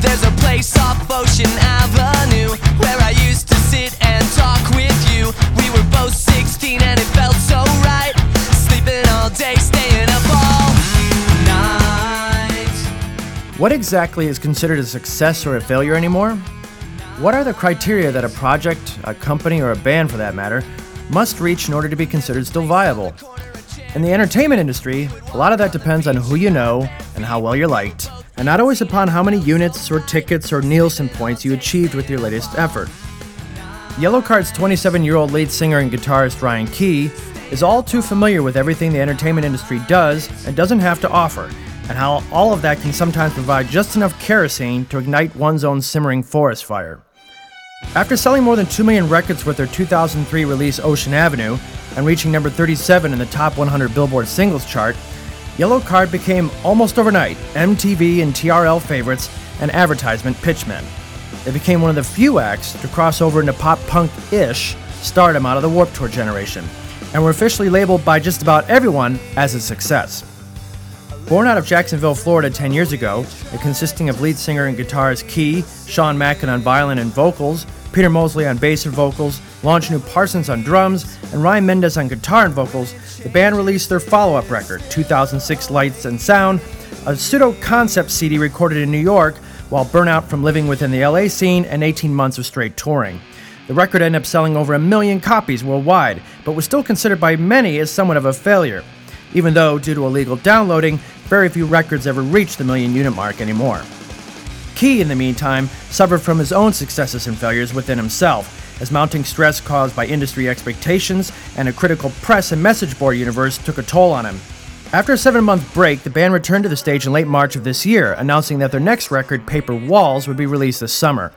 There's a place off Ocean Avenue where I used to sit and talk with you. We were both 16 and it felt so right. Sleeping all day, staying up all night. What exactly is considered a success or a failure anymore? What are the criteria that a project, a company, or a band for that matter, must reach in order to be considered still viable? In the entertainment industry, a lot of that depends on who you know and how well you're liked, and not always upon how many units or tickets or Nielsen points you achieved with your latest effort. Yellowcard's 27 year old lead singer and guitarist Ryan Key is all too familiar with everything the entertainment industry does and doesn't have to offer, and how all of that can sometimes provide just enough kerosene to ignite one's own simmering forest fire. After selling more than 2 million records with their 2003 release Ocean Avenue and reaching number 37 in the top 100 Billboard singles chart, Yellowcard became almost overnight MTV and TRL favorites and advertisement pitchmen. They became one of the few acts to cross over into pop punk ish stardom out of the Warped Tour generation, and were officially labeled by just about everyone as a success. Born out of Jacksonville, Florida 10 years ago, and consisting of lead singer and guitarist Key, Sean Mackin on violin and vocals, Peter Mosley on bass and vocals, Longineu Parsons on drums, and Ryan Mendez on guitar and vocals, the band released their follow up record, 2006 Lights and Sound, a pseudo concept CD recorded in New York while burnout from living within the LA scene and 18 months of straight touring. The record ended up selling over a million copies worldwide, but was still considered by many as somewhat of a failure, even though, due to illegal downloading, very few records ever reached the million unit mark anymore. Key, in the meantime, suffered from his own successes and failures within himself, as mounting stress caused by industry expectations and a critical press and message board universe took a toll on him. After a seven month break, the band returned to the stage in late March of this year, announcing that their next record, Paper Walls, would be released this summer.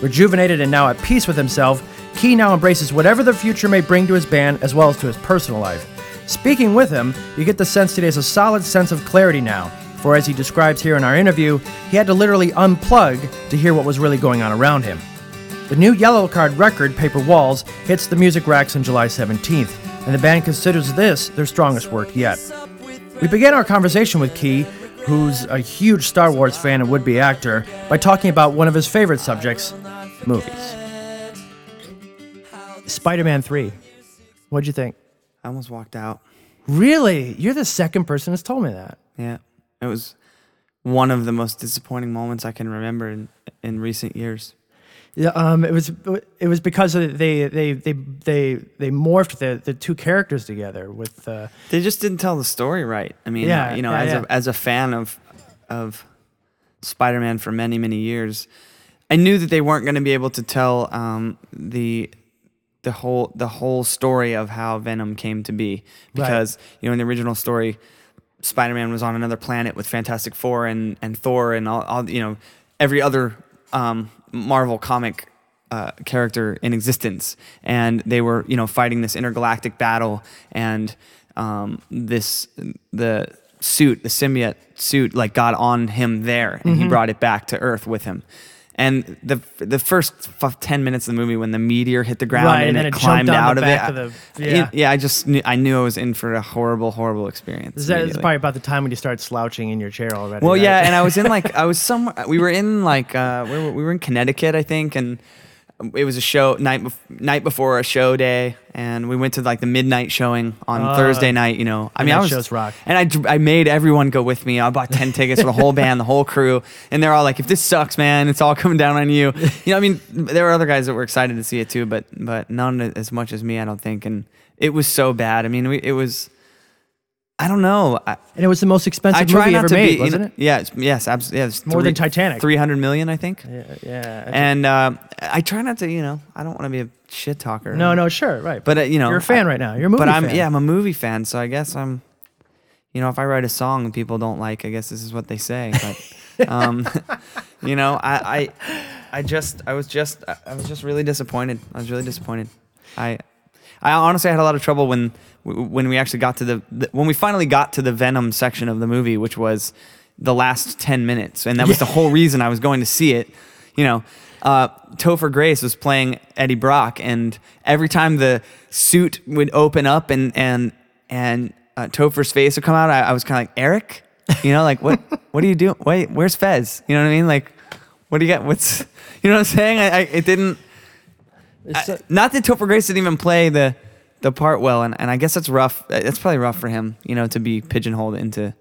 Rejuvenated and now at peace with himself, Key now embraces whatever the future may bring to his band as well as to his personal life. Speaking with him, you get the sense today has a solid sense of clarity now, for as he describes here in our interview, he had to literally unplug to hear what was really going on around him. The new Yellowcard record, Paper Walls, hits the music racks on July 17th, and the band considers this their strongest work yet. We began our conversation with Key, who's a huge Star Wars fan and would be actor, by talking about one of his favorite subjects movies. Spider Man 3. What'd you think? I almost walked out. Really? You're the second person that's told me that. Yeah, it was one of the most disappointing moments I can remember in in recent years. Yeah, um, it was it was because they they they they they morphed the, the two characters together with uh, They just didn't tell the story right. I mean, Yeah, you know, yeah, as yeah. a as a fan of of Spider-Man for many many years, I knew that they weren't going to be able to tell um, the the whole the whole story of how Venom came to be because you know in the original story, Spider-Man was on another planet with Fantastic Four and and Thor and all, all you know every other um, Marvel comic uh, character in existence, and they were you know fighting this intergalactic battle, and um, this the suit, the symbiote suit, like got on him there, and he brought it back to Earth with him. And the the first f- ten minutes of the movie, when the meteor hit the ground Right, and, and it it climbed out of it, of the- yeah. yeah, I just knew, I knew I was in for a horrible, horrible experience. Is that it's probably about the time when you start slouching in your chair already. Well, right? yeah, and I was in like I was somewhere. We were in like uh, we were we were in Connecticut, I think, and it was a show night bef- night before a show day, and we went to like the midnight showing on Uh, Thursday night. You know, I mean, I was shows rock. and I I made everyone go with me. I bought ten tickets for the whole band, the whole crew, and they're all like, "If this sucks, man, it's all coming down on you." You know, I mean, there were other guys that were excited to see it too, but but none as much as me, I don't think. And it was so bad. I mean, we, it was. I don't know. I, and it was the most expensive I movie ever made, be, wasn't it? Yeah, yes, absolutely. Yeah, it's More than Titanic. Three hundred million, I think. Yeah, yeah. And uh, I try not to, you know, I don't want to be a shit talker. no, no, sure, right. But uh, you know, you're a fan I- right now. You're a movie But I'm fan. yeah, I'm a movie fan, so I guess I'm. You know, if I write a song and people don't like, I guess this is what they say. But, um, you know, I, I, I just, I was just, I- I was just really disappointed. I was really disappointed. I, I honestly had a lot of trouble when, when we actually got to the, the when we finally got to the Venom section of the movie, which was the last ten minutes, and that was the whole reason I was going to see it. You know, uh, Topher Grace was playing Eddie Brock, and every time the suit would open up and and and uh, Topher's face would come out, I, I was kind of like Eric, you know, like what what are you doing? Wait, where's Fez? You know what I mean? Like, what do you got? What's you know what I'm saying? I, I it didn't. I- a- not that Topher Grace didn't even play the the part well, and, and I guess that's rough. That's probably rough for him, you know, to be pigeonholed into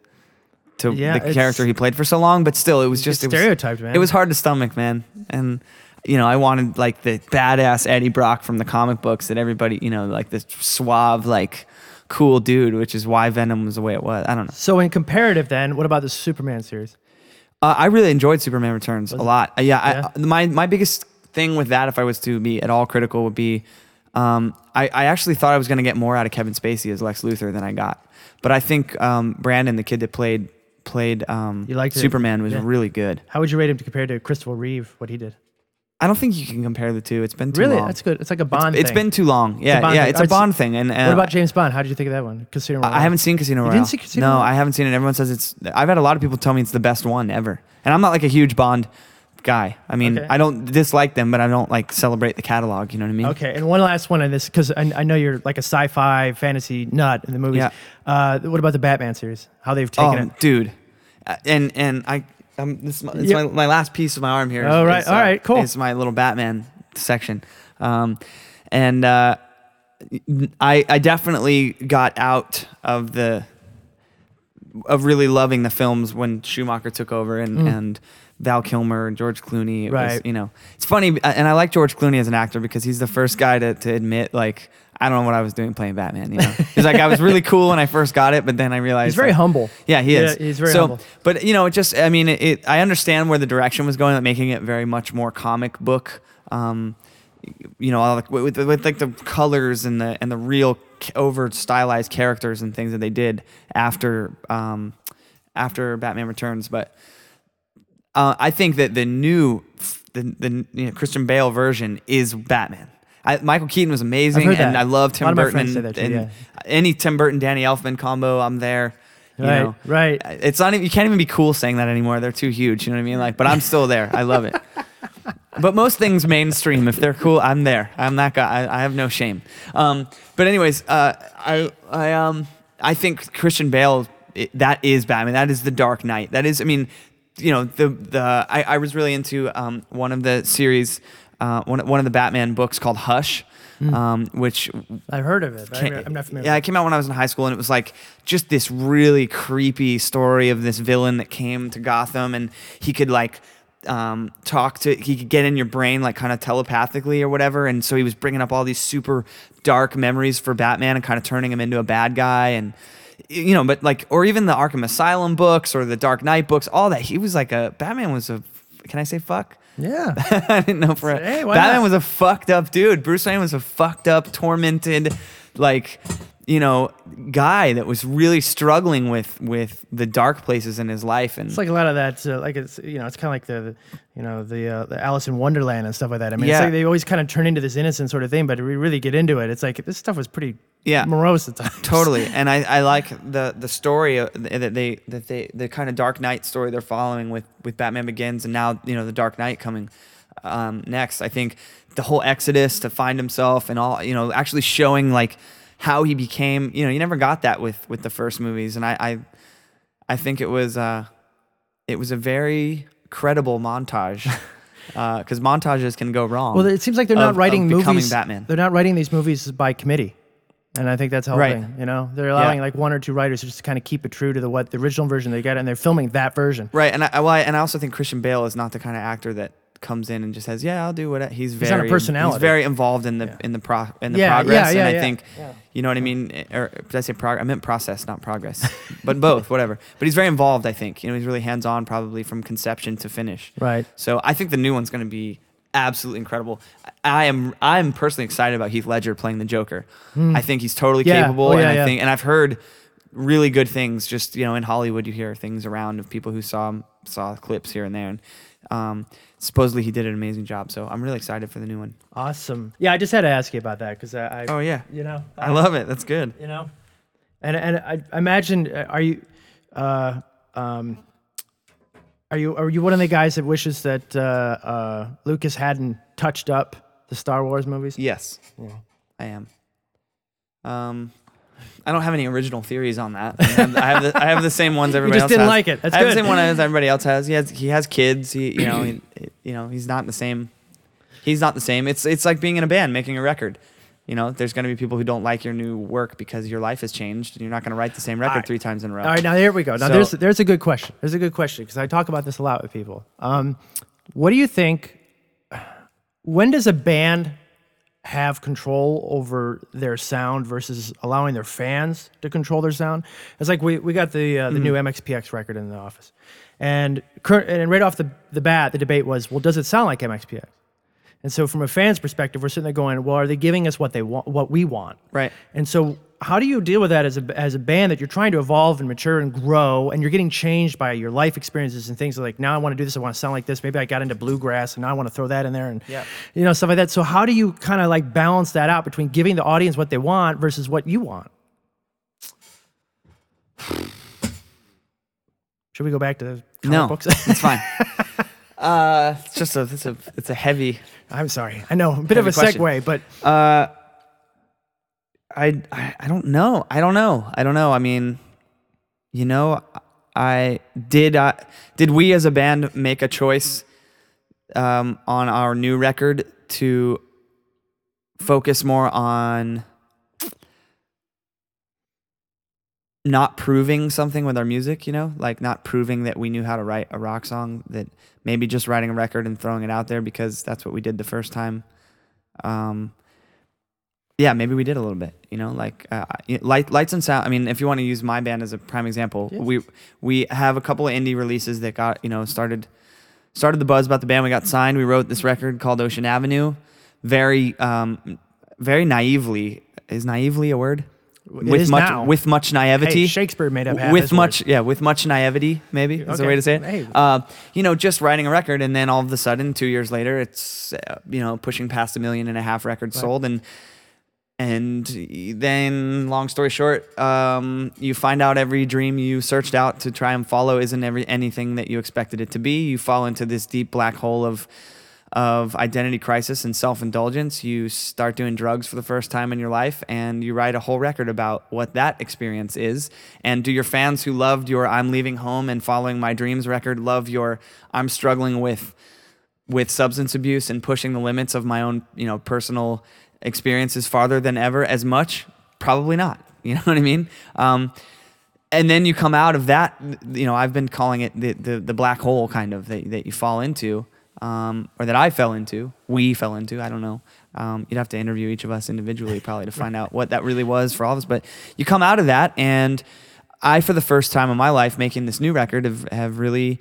to Yeah, the character he played for so long. But still, it was just it was, stereotyped, man. It was hard to stomach, man, and you know, I wanted like the badass Eddie Brock from the comic books that everybody, you know, like the suave, like cool dude, which is why Venom was the way it was. I don't know. So in comparative, then, what about the Superman series? Uh, I really enjoyed Superman Returns a it? lot. Uh, yeah, Yeah? I, my my biggest thing with that, if I was to be at all critical, would be um, I, I actually thought I was going to get more out of Kevin Spacey as Lex Luthor than I got. But I think um, Brandon, the kid that played played um, You liked it? Superman, was Yeah. really good. How would you rate him compared to Christopher Reeve? What he did? I don't think you can compare the two. It's been too Really, long. that's good. It's like a Bond. It's thing. been too long. Yeah, Bond yeah, it's a Bond thing. And uh, What about James Bond? How did you think of that one? Casino Royale. I haven't seen Casino Royale. didn't see Casino no, Royale? I haven't seen it. Everyone says it's. I've had a lot of people tell me it's the best one ever, and I'm not like a huge Bond guy. I mean, Okay. I don't dislike them, but I don't like celebrate the catalog. You know what I mean? Okay, and one last one on this because I, I know you're like a sci-fi fantasy nut in the movies. Yeah. Uh, what about the Batman series? How they've taken Oh, it? dude, Uh, and and I. Um, this is my, it's Yeah. my, my last piece of my arm here. is- Oh, right. is, All right, cool. It's my little Batman section, um, and uh, I I definitely got out of the of really loving the films when Schumacher took over and and Val Kilmer and George Clooney. It was. Right. you know, it's funny, and I like George Clooney as an actor because he's the first guy to to admit like. I don't know what I was doing playing Batman. You know, he's like I was really cool when I first got it, but then I realized He's very like- humble. yeah, he is. Yeah, he's very so, humble. But you know, it just I mean, it, it. I understand where the direction was going, like making it very much more comic book. Um, you know, like, with, with, with like the colors and the and the real over stylized characters and things that they did after um, after Batman Returns. But uh, I think that the new the the you know, Christian Bale version is Batman. I, Michael Keaton was amazing, and. I love Tim lot of my Burton. say and, that too, and yeah. any Tim Burton Danny Elfman combo, I'm there. You Right, know? right. It's not even, you can't even be cool saying that anymore. They're too huge. You know what I mean? Like, but I'm still there. I love it. But most things mainstream, if they're cool, I'm there. I'm that guy. I, I have no shame. Um, but anyways, uh, I I um I think Christian Bale it, that is Batman. That is the Dark Knight. That is, I mean, you know, the the I, I was really into um one of the series, uh, one one of the Batman books called Hush. Um, which I've heard of it. But Ca- I'm, not familiar. Yeah, with it came out when I was in high school, and it was like just this really creepy story of this villain that came to Gotham, and he could like um, talk to, he could get in your brain like kind of telepathically or whatever, and so he was bringing up all these super dark memories for Batman and kind of turning him into a bad guy, and you know, but like, or even the Arkham Asylum books or the Dark Knight books, all that. He was like a Batman was a, can I say fuck? Yeah. I didn't know for a Hey, Batman not? was a fucked up dude. Bruce Wayne was a fucked up, tormented, like you know, guy that was really struggling with with the dark places in his life. And It's like a lot of that, uh, like it's you know, it's kind of like the, you know, the uh, the Alice in Wonderland and stuff like that. I mean, it's Yeah. like they always kind of turn into this innocent sort of thing, but we really get into it. It's like this stuff was pretty Yeah. morose at times. totally and I, I like the the story uh, that they that they the kind of dark knight story they're following with with batman begins and now you know the dark knight coming um, next i think the whole exodus to find himself and all you know actually showing like how he became you know you never got that with with the first movies and i i, I think it was uh it was a very credible montage because montages can go wrong Well, it seems like they're of- not writing movies. Batman. They're not writing these movies by committee, and I think that's helping. Right. You know, they're allowing like one or two writers just to kind of keep it true to the what the original version they got, and they're filming that version. Right, and I, well, I and I also think Christian Bale is not the kind of actor that comes in and just says, "Yeah, I'll do what." He's very not a personality. He's very involved in the Yeah. in the pro in the Yeah, yeah, progress, yeah, and I think yeah. you know what I mean. Or did I say prog? I meant process, not progress, but both, whatever. But he's very involved. I think you know he's really hands on, probably from conception to finish. Right. So I think the new one's going to be absolutely incredible. I am I'm personally excited about Heath Ledger playing the Joker. I think he's totally Hmm. Yeah. capable, Oh, and yeah, I think and I've heard really good things. Just you know, in Hollywood, you hear things around of people who saw saw clips here and there, and um, supposedly he did an amazing job. So I'm really excited for the new one. Awesome. Yeah, I just had to ask you about that because I, I Oh yeah, you know, I love it. That's good. you know, and and I, I imagine uh, are you, uh, um, are you are you one of the guys that wishes that uh, uh, Lucas hadn't touched up the Star Wars movies? Yes, I am. Um, I don't have any original theories on that. I have, I have, the, I have the same ones everybody just else didn't has. like it. That's I have good. the same one as everybody else has. He has he has kids. He you know he, you know he's not the same. He's not the same. It's it's like being in a band making a record. You know, there's going to be people who don't like your new work because your life has changed, and you're not going to write the same record Alright. three times in a row. All right, now here we go. Now So- there's there's a good question. There's a good question because I talk about this a lot with people. Um, what do you think? When does a band have control over their sound versus allowing their fans to control their sound? It's like we, we got the uh, the new MXPX record in the office, and cur- and right off the the bat, the debate was, well, does it sound like MXPX? And so, from a fan's perspective, we're sitting there going, well, are they giving us what they want, what we want? Right. And so, how do you deal with that as a, as a band that you're trying to evolve and mature and grow, and you're getting changed by your life experiences and things like now I want to do this, I want to sound like this. Maybe I got into bluegrass, and now I want to throw that in there, and Yeah. you know stuff like that. So, how do you kind of like balance that out between giving the audience what they want versus what you want? Should we go back to the comic no, books? it's fine. Uh, it's just a it's a it's a heavy. I'm sorry. I know a bit of a question. segue, but Uh, I, I don't know. I don't know. I don't know. I mean, you know, I did. I, did we as a band make a choice um, on our new record to focus more on not proving something with our music? You know, like not proving that we knew how to write a rock song. That maybe just writing a record and throwing it out there because that's what we did the first time. Um, yeah, maybe we did a little bit. You know, like uh, light, lights and sound. I mean, if you want to use my band as a prime example, Yeah. we we have a couple of indie releases that got you know started started the buzz about the band. We got signed. We wrote this record called Ocean Avenue. Very um, very naively is naively a word with is much now. with much naivety hey, Shakespeare made up with much yeah with much naivety maybe is the way to say it Hey. uh, you know just writing a record and then all of a sudden two years later it's uh, you know pushing past a million and a half records Right. sold and and then long story short um, you find out every dream you searched out to try and follow isn't every anything that you expected it to be. You fall into this deep black hole of of identity crisis and self-indulgence. You start doing drugs for the first time in your life and you write a whole record about what that experience is. And do your fans who loved your i'm leaving home and following my dreams record love your i'm struggling with with substance abuse and pushing the limits of my own you know personal experiences farther than ever as much probably not. You know what i mean? Um, and then you come out of that you know i've been calling it the, the, the black hole kind of that, that you fall into um, or that i fell into we fell into i don't know. Um, you'd have to interview each of us individually probably to find out what that really was for all of us but you come out of that and i for the first time in my life making this new record have, have really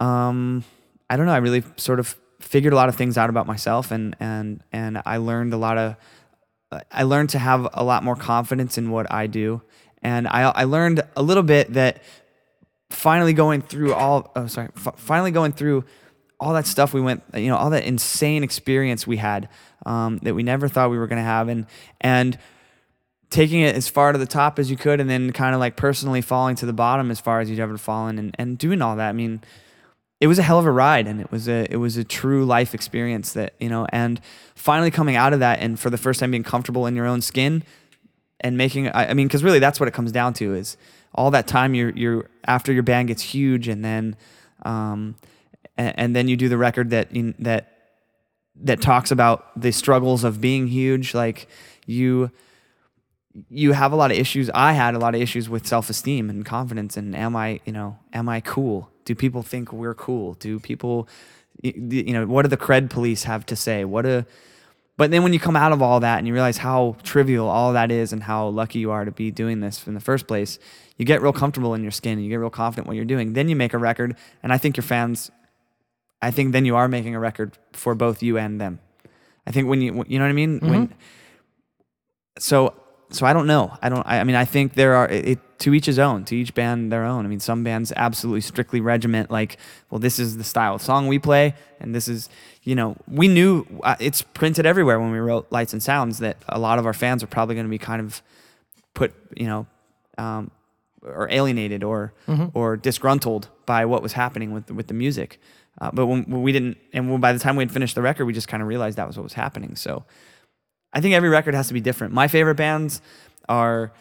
um, I don't know. I really sort of figured a lot of things out about myself, and and and I learned a lot of. I learned to have a lot more confidence in what I do, and I I learned a little bit that finally going through all. Oh, sorry. F- finally going through all that stuff we went. You know, all that insane experience we had um, that we never thought we were going to have, and and taking it as far to the top as you could and then kind of like personally falling to the bottom as far as you'd ever fallen and, and doing all that. I mean, it was a hell of a ride and it was a it was a true life experience that, you know, and finally coming out of that and for the first time being comfortable in your own skin and making I, I mean, because really that's what it comes down to is all that time you're you're after your band gets huge and then um and, and then you do the record that that that talks about the struggles of being huge like you you have a lot of issues. I had a lot of issues with self-esteem and confidence and am i you know am i cool do people think we're cool? Do people you know what do the cred police have to say? What do but then when you come out of all that and you realize how trivial all that is and how lucky you are to be doing this in the first place you get real comfortable in your skin and you get real confident what you're doing. Then you make a record and i think your fans i think then you are making a record for both you and them. I think when you you know what i mean? When mm-hmm. so so I don't know. I don't. I, I mean, I think there are it, it- to each his own. To each band their own. I mean, some bands absolutely strictly regiment like, well, this is the style of song we play, and this is, you know, we knew uh, it's printed everywhere when we wrote Lights and Sounds that a lot of our fans are probably going to be kind of put, you know, um, or alienated or or disgruntled by what was happening with with the music. Uh, but when, when we didn't, and when, by the time we had finished the record, we just kind of realized that was what was happening. So. I think every record has to be different. My favorite bands are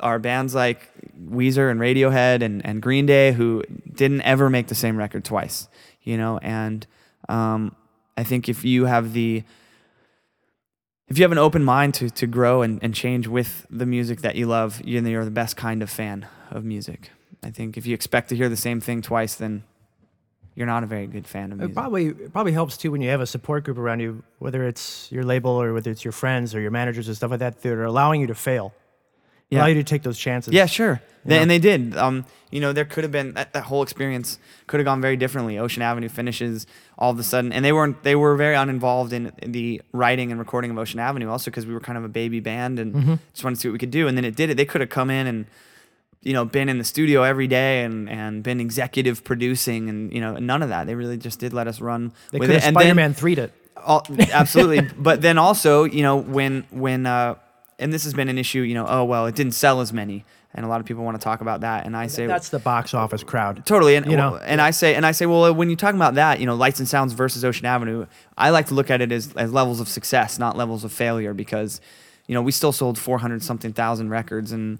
are bands like Weezer and Radiohead and, and Green Day who didn't ever make the same record twice, you know. And um, I think if you have the if you have an open mind to to grow and, and change with the music that you love, you're, you're the best kind of fan of music. I think if you expect to hear the same thing twice, then you're not a very good fan of It music. probably it probably helps too when you have a support group around you, whether it's your label or whether it's your friends or your managers and stuff like that, that are allowing you to fail, Yeah. allow you to take those chances. Yeah, sure. They, and they did. Um, you know, there could have been that, that whole experience could have gone very differently. Ocean Avenue finishes all of a sudden, and they weren't. They were very uninvolved in, in the writing and recording of Ocean Avenue, also because we were kind of a baby band and Mm-hmm. just wanted to see what we could do. And then it did it. They could have come in and you know been in the studio every day and and been executive producing and you know none of that. They really just did let us run they with could it. And Spider-Man 3'd it. all, absolutely. but then also, you know, when when uh, and this has been an issue, you know, oh well, it didn't sell as many, and a lot of people want to talk about that, and I say That's the box office crowd. totally, and you know. and I say and I say, well, when you're talking about that, you know, Lights and Sounds versus Ocean Avenue, I like to look at it as as levels of success, not levels of failure, because you know we still sold 400 something thousand records, and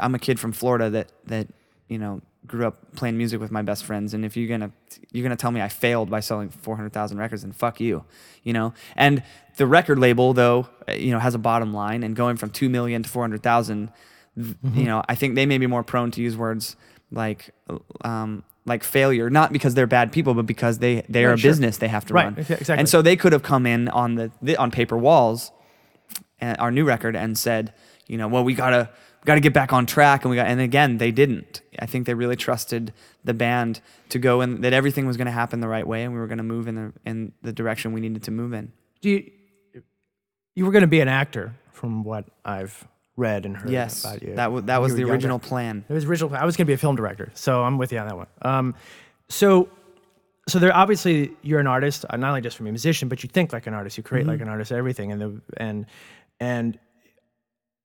I'm a kid from Florida that that you know grew up playing music with my best friends and if you're gonna you're gonna tell me I failed by selling 400,000 records then fuck you you know and the record label though uh, you know has a bottom line and going from 2 million to 400000 Mm-hmm. you know I think they may be more prone to use words like um like failure not because they're bad people but because they they are Right, a sure. business they have to Right, run exa- exactly. and so they could have come in on the, the on paper walls and our new record and said, you know, well, we gotta we gotta get back on track, and we got, and again, they didn't. I think they really trusted the band to go and that everything was gonna happen the right way, and we were gonna move in the in the direction we needed to move in. Do you, you were going to be an actor, from what I've read and heard Yes, about you. that w- that was the were younger. original plan. It was original. I was going to be a film director, so I'm with you on that one. Um, so, so there obviously you're an artist, not only just from a musician, but you think like an artist, you create Mm-hmm. like an artist, everything, and the and and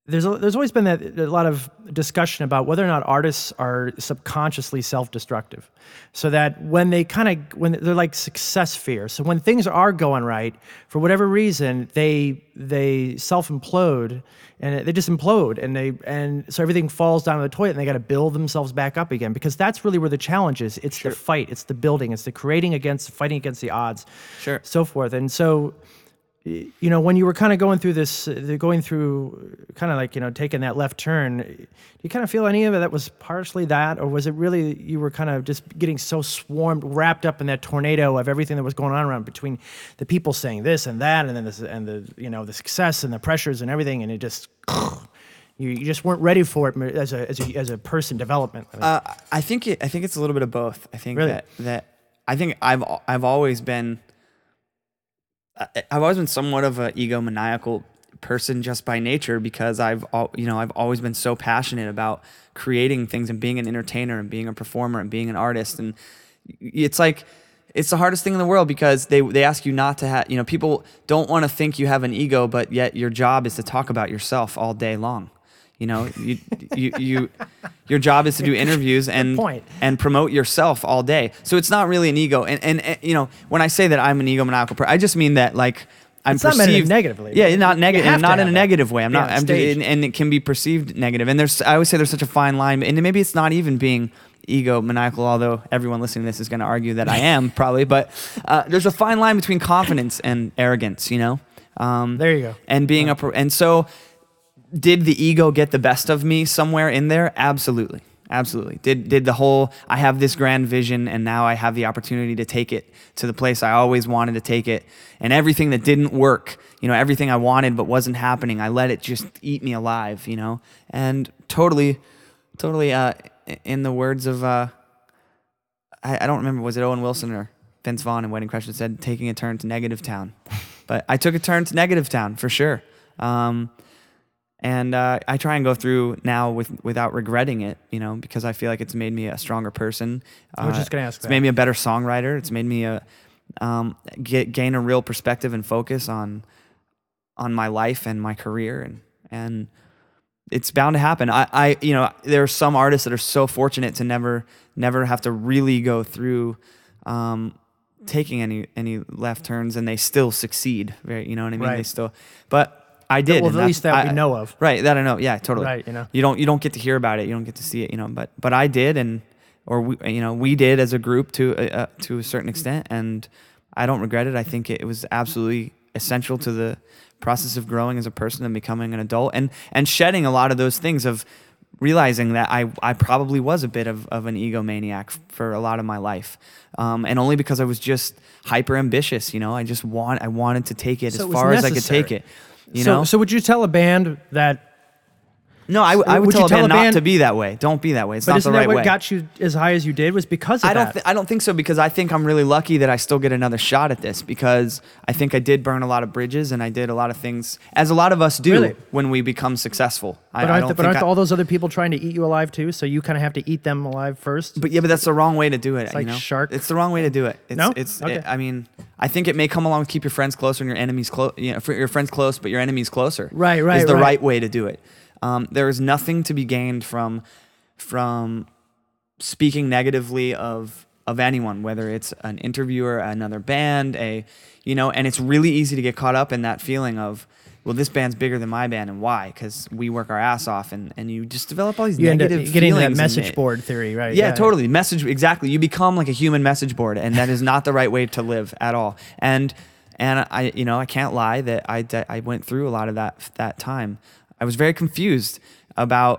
there's a, there's always been that a lot of discussion about whether or not artists are subconsciously self-destructive, so that when they kind of when they're like success fear. So when things are going right, for whatever reason, they they self-implode and they just implode and they and so everything falls down to the toilet and they got to build themselves back up again because that's really where the challenge is. It's the fight, it's the building, it's the creating against fighting against the odds, Sure. so forth. And so you know, when you were kind of going through this, uh, going through kind of like, you know, taking that left turn, do you kind of feel any of it that was partially that? Or was it really you were kind of just getting so swarmed, wrapped up in that tornado of everything that was going on around between the people saying this and that, and then this, and the, you know, the success and the pressures and everything, and it just, you, you just weren't ready for it as a, as a, as a person development. Uh, I think it, I think it's a little bit of both. I think Really? that that I think I've I've always been I've always been somewhat of an egomaniacal person just by nature because I've you know I've always been so passionate about creating things and being an entertainer and being a performer and being an artist. And it's like it's the hardest thing in the world because they they ask you not to have you know people don't want to think you have an ego but yet your job is to talk about yourself all day long you know you you, you your job is to do interviews and and promote yourself all day. So it's not really an ego. And, and, and, you know, when I say that I'm an egomaniacal person, I just mean that like I'm It's not perceived a negatively. Yeah, not negative. Not in a negative way. I'm Yeah, not. I'm and, and it can be perceived negative. And there's I always say there's such a fine line. And maybe it's not even being egomaniacal, although everyone listening to this is going to argue that I am probably. But uh, there's a fine line between confidence and arrogance. You know. Um, There you go. and being a pro- and so did the ego get the best of me somewhere in there? Absolutely. Absolutely. Did did the whole i have this grand vision and now i have the opportunity to take it to the place i always wanted to take it and everything that didn't work you know everything i wanted but wasn't happening i let it just eat me alive you know? And totally totally uh in the words of uh I, I don't remember was it Owen Wilson or Vince Vaughn in Wedding Crashers said taking a turn to negative town, but I took a turn to negative town for sure. Um, and uh, I try and go through now with without regretting it, you know, because I feel like it's made me a stronger person. I was Uh, just gonna ask It's that. made me a better songwriter. It's made me a um, get, gain a real perspective and focus on on my life and my career, and and it's bound to happen. I, I, you know, there are some artists that are so fortunate to never, never have to really go through um, taking any any left turns, and they still succeed. Very, you know what I mean? They Right. still, but I did. well, at least that we I- know of. Right, that I know. Yeah, totally. Right, you know. You don't you don't get to hear about it. You don't get to see it. You know, but but I did, and or we you know we did as a group to uh, uh, to a certain extent, and I don't regret it. I think it, was absolutely essential to the process of growing as a person and becoming an adult, and and shedding a lot of those things of realizing that I, I probably was a bit of, of an egomaniac for a lot of my life. Um, and only because I was just hyper ambitious, you know, I just want, I wanted to take it So as was far as I could take it. You so, know, so would you tell a band that? No, I, I would, would tell a tell a not to be that way. Don't be that way. It's But not isn't the right that what way. got you as high as you did? Was because of I don't. that? Th- I don't think so because I think I'm really lucky that I still get another shot at this because I think I did burn a lot of bridges and I did a lot of things as a lot of us do Really? when we become successful. I, but I aren't, don't but think aren't I- all those other people trying to eat you alive too? So you kind of have to eat them alive first. But yeah, but that's the wrong way to do it. like you know? shark- It's the wrong way to do it. It's, No? It's. Okay. I mean, I think it may come along with keep your friends closer and your enemies close. You know, your friends close, but your enemies closer. Right, right, Is the right. right way to do it. Um, there is nothing to be gained from from speaking negatively of of anyone, whether it's an interviewer, another band, a you know, and it's really easy to get caught up in that feeling of. Well, this band's bigger than my band, and why? Because we work our ass off, and, and you just develop all these You end up negative getting into that message board theory, right? yeah, totally. Message exactly. You become like a human message board, and that is not the right way to live at all. And and I, you know, I can't lie that I I went through a lot of that that time. I was very confused about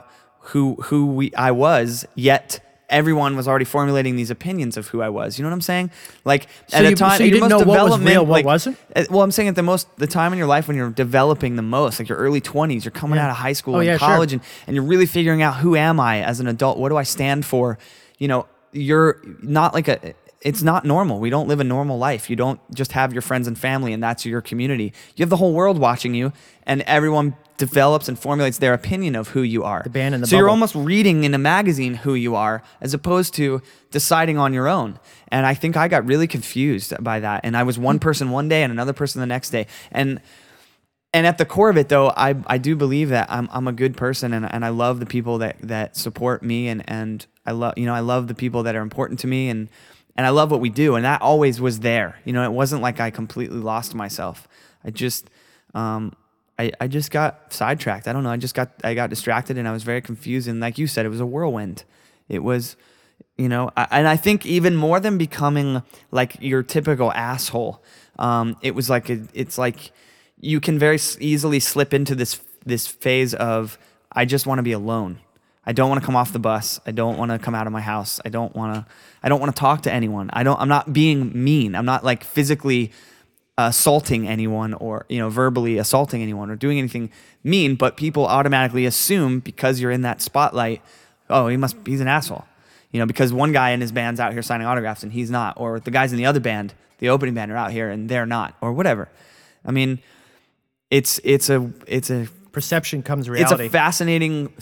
who who we I was, yet everyone was already formulating these opinions of who I was. You know what I'm saying? Like So at you- a time, so you didn't know what was real, what like, wasn't? uh, Well, I'm saying at the most the time in your life when you're developing the most, like your early 20s, you're coming Yeah. out of high school Oh, and yeah, sure. college, and, and you're really figuring out who am I as an adult? What do I stand for? You know, you're not like a. It's not normal. We don't live a normal life. You don't just have your friends and family, and that's your community. You have the whole world watching you, and everyone develops and formulates their opinion of who you are. The band in the so you're almost reading in a magazine who you are, as opposed to deciding on your own. And I think I got really confused by that. And I was one person one day and another person the next day. And and at the core of it though i, I do believe that I'm, I'm a good person and, and i love the people that, that support me and, and i love you know i love the people that are important to me and, and i love what we do and that always was there you know it wasn't like i completely lost myself i just um, I, I just got sidetracked i don't know i just got i got distracted and i was very confused and like you said it was a whirlwind it was you know I, and i think even more than becoming like your typical asshole um, it was like a, it's like you can very easily slip into this this phase of I just want to be alone. I don't want to come off the bus. I don't want to come out of my house. I don't want to I don't want to talk to anyone. I don't I'm not being mean. I'm not like physically assaulting anyone or you know verbally assaulting anyone or doing anything mean, but people automatically assume because you're in that spotlight, oh, he must he's an asshole. You know, because one guy in his band's out here signing autographs and he's not, or the guys in the other band, the opening band are out here and they're not, or whatever. I mean, it's it's a it's a Perception comes reality. it's a fascinating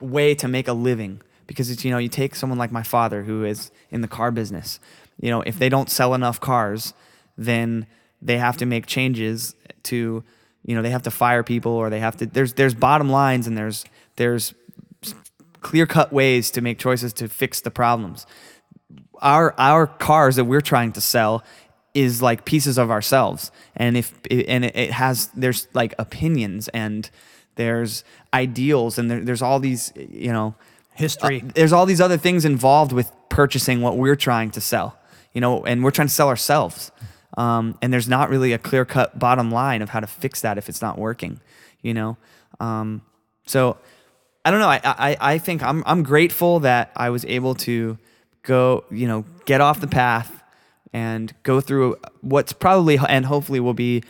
way to make a living because it's you know you take someone like my father who is in the car business you know if they don't sell enough cars then they have to make changes to you know they have to fire people or they have to there's there's bottom lines and there's there's clear cut ways to make choices to fix the problems. Our our cars that we're trying to sell is like pieces of ourselves. And if and it, has there's like opinions and there's ideals and there, there's all these you know History. uh, there's all these other things involved with purchasing what we're trying to sell you know and we're trying to sell ourselves um, and there's not really a clear cut bottom line of how to fix that if it's not working you know um, so I don't know. I, I, I think I'm, I'm grateful that I was able to go, you know, get off the path and go through what's probably and hopefully will be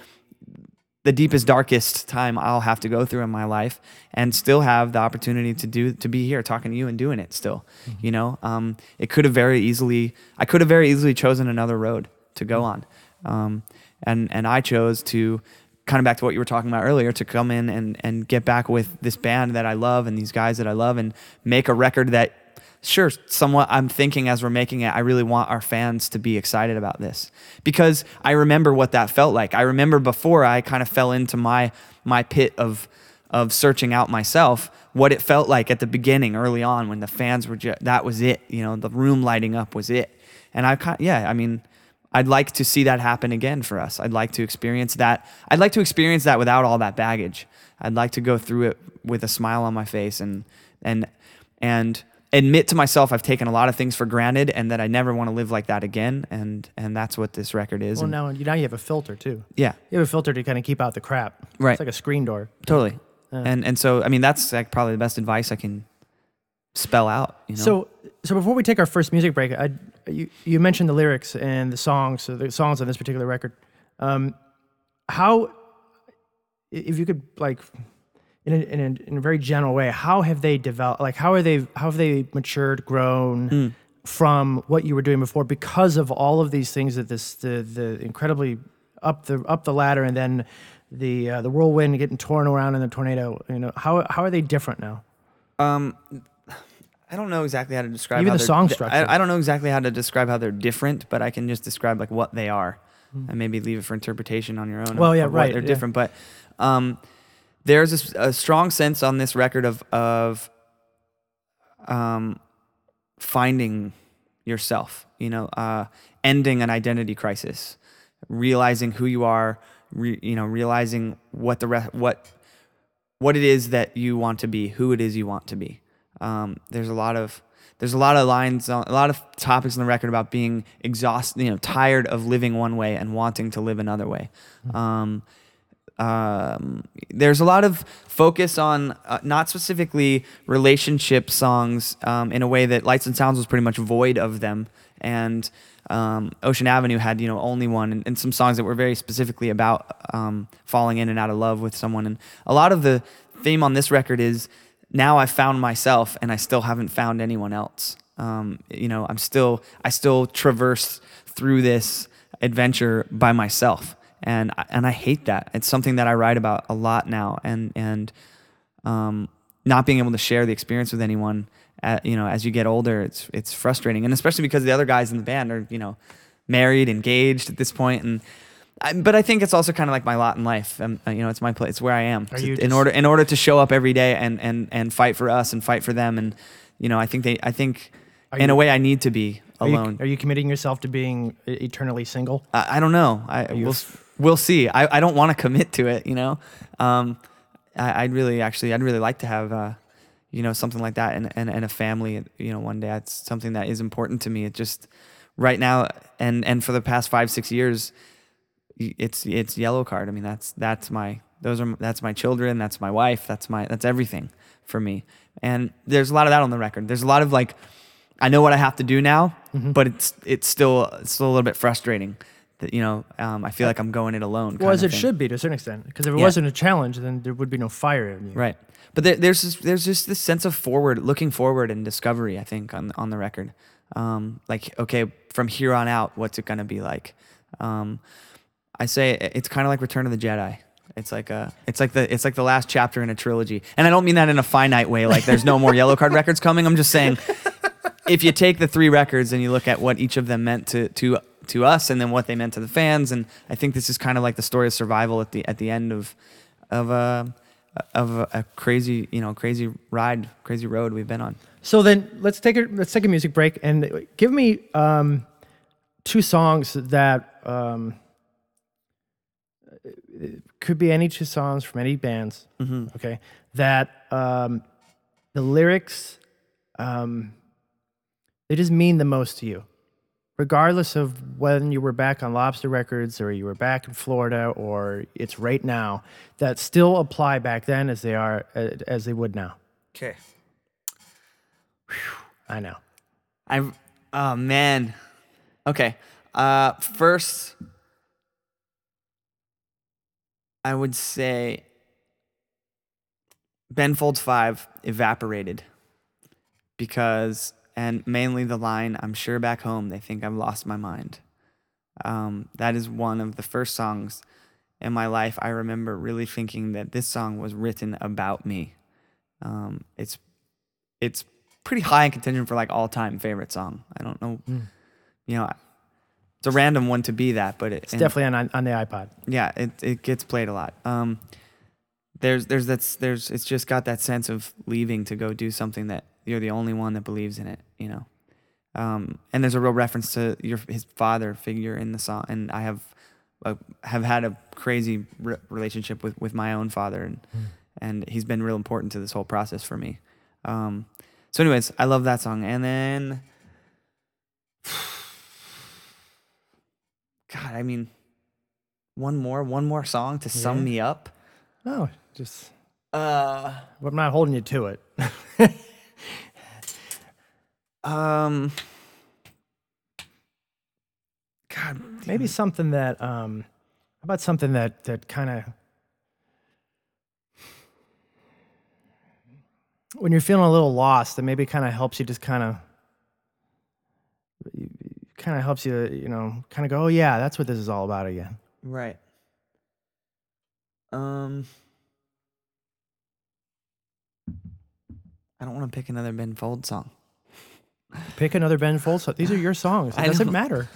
the deepest, darkest time I'll have to go through in my life and still have the opportunity to do, to be here talking to you and doing it still, you know, um, it could have very easily, I could have very easily chosen another road to go on. Um, and, and I chose to kind of back to what you were talking about earlier to come in and, and get back with this band that I love and these guys that I love and make a record that sure somewhat I'm thinking as we're making it I really want our fans to be excited about this. Because I remember what that felt like. I remember before I kind of fell into my my pit of of searching out myself what it felt like at the beginning early on when the fans were just that was it you know the room lighting up was it. And I kind yeah I mean I'd like to see that happen again for us. I'd like to experience that. I'd like to experience that without all that baggage. I'd like to go through it with a smile on my face and and and admit to myself I've taken a lot of things for granted and that I never want to live like that again. And and that's what this record is. Well, And- now, now you have a filter too. yeah, You have a filter to kind of keep out the crap. Right. It's like a screen door. totally. and and so I mean that's like probably the best advice I can spell out. You know? So, so before we take our first music break, I, you, you mentioned the lyrics and the songs, so the songs on this particular record. Um, how, if you could like, in a, in, a, in a very general way, how have they developed? Like, how are they? How have they matured, grown from what you were doing before? Because of all of these things that this the the incredibly up the up the ladder and then the uh, the whirlwind getting torn around in the tornado. You know, how how are they different now? Um, I don't know exactly how to describe Even how the they're- song structure. I, I don't know exactly how to describe how they're different, but I can just describe like what they are, and maybe leave it for interpretation on your own. of-. Well, yeah, of what right, They're yeah. different, but um, there's a strong sense on this record of of um, finding yourself. You know, uh, ending an identity crisis, realizing who you are. Re, you know, realizing what the re- what what it is that you want to be, who it is you want to be. Um, there's a lot of there's a lot of lines, on, a lot of topics in the record about being exhausted, you know, tired of living one way and wanting to live another way. Um, um, there's a lot of focus on uh, not specifically relationship songs um, in a way that Lights and Sounds was pretty much void of them, and um, Ocean Avenue had you know only one, and, and some songs that were very specifically about um, falling in and out of love with someone, and a lot of the theme on this record is now I've found myself and I still haven't found anyone else. Um, you know, I'm still I still traverse through this adventure by myself, and I- and I hate that. It's something that I write about a lot now, and and um, not being able to share the experience with anyone. At, you know, as you get older, it's it's frustrating, and especially because the other guys in the band are you know married, engaged at this point, and. I, but I think it's also kind of like my lot in life. Um, you know, it's my place. It's where I am. Are you in just- order in order to show up every day and and and fight for us and fight for them, and you know, I think they. I think in you- a way, I need to be Are you, alone. are you committing yourself to being e- eternally single? I, I don't know. I we'll, f- we'll see. I, I don't want to commit to it. You know, um, I, I'd really actually I'd really like to have uh, you know something like that and, and and a family. You know, one day that's something that is important to me. It just right now and and for the past five six years, it's it's Yellowcard. I mean that's that's my those are that's my children. That's my wife. That's my that's everything for me. And there's a lot of that on the record. There's a lot of like. I know what I have to do now, Mm-hmm. but it's it's still it's still a little bit frustrating that you know um, I feel like I'm going it alone. Well, as it thing. should be to a certain extent. Because if it Yeah. wasn't a challenge, then there would be no fire in you. right? But there, there's this, there's just this sense of forward, looking forward and discovery. I think on on the record, um, like okay, from here on out, what's it gonna be like? Um, I say it's kind of like Return of the Jedi. It's like a, it's like the, it's like the last chapter in a trilogy, and I don't mean that in a finite way. Like there's no more Yellowcard records coming. I'm just saying, if you take the three records and you look at what each of them meant to to to us, and then what they meant to the fans, and I think this is kind of like the story of survival at the at the end of of a of a, a crazy you know crazy ride, crazy road we've been on. So then let's take a let's take a music break and give me um, two songs that um, could be any two songs from any bands. Okay, that um, the lyrics um, they just mean the most to you, regardless of when you were back on Lobster Records or you were back in Florida or it's right now. That still apply back then as they are as they would now. Okay. I know. I'm. oh man. Okay. Uh first I would say Ben Folds 5 evaporated because and mainly the line I'm sure back home they think I've lost my mind. Um, that is one of the first songs in my life I remember really thinking that this song was written about me. Um, it's it's pretty high in contention for like all time favorite song. I don't know, you know, it's a random one to be that, but it, It's definitely on on the iPod. yeah, it it gets played a lot. Um, there's there's that's there's it's just got that sense of leaving to go do something that you're the only one that believes in it. You know, Um, and there's a real reference to your his father figure in the song, and I have a, have had a crazy re- relationship with with my own father, and and he's been real important to this whole process for me. Um, so, anyways, I love that song, and then. God, I mean, one more, one more song to sum Yeah. me up. No, just Uh, I'm not holding you to it. um, God, Maybe something that um how about something that that kind of when you're feeling a little lost that maybe kind of helps you just kind of kind of helps you you know kind of go oh yeah that's what this is all about again right. Um, I don't want to pick another Ben Folds song. pick another ben folds song. these are your songs it I doesn't know. matter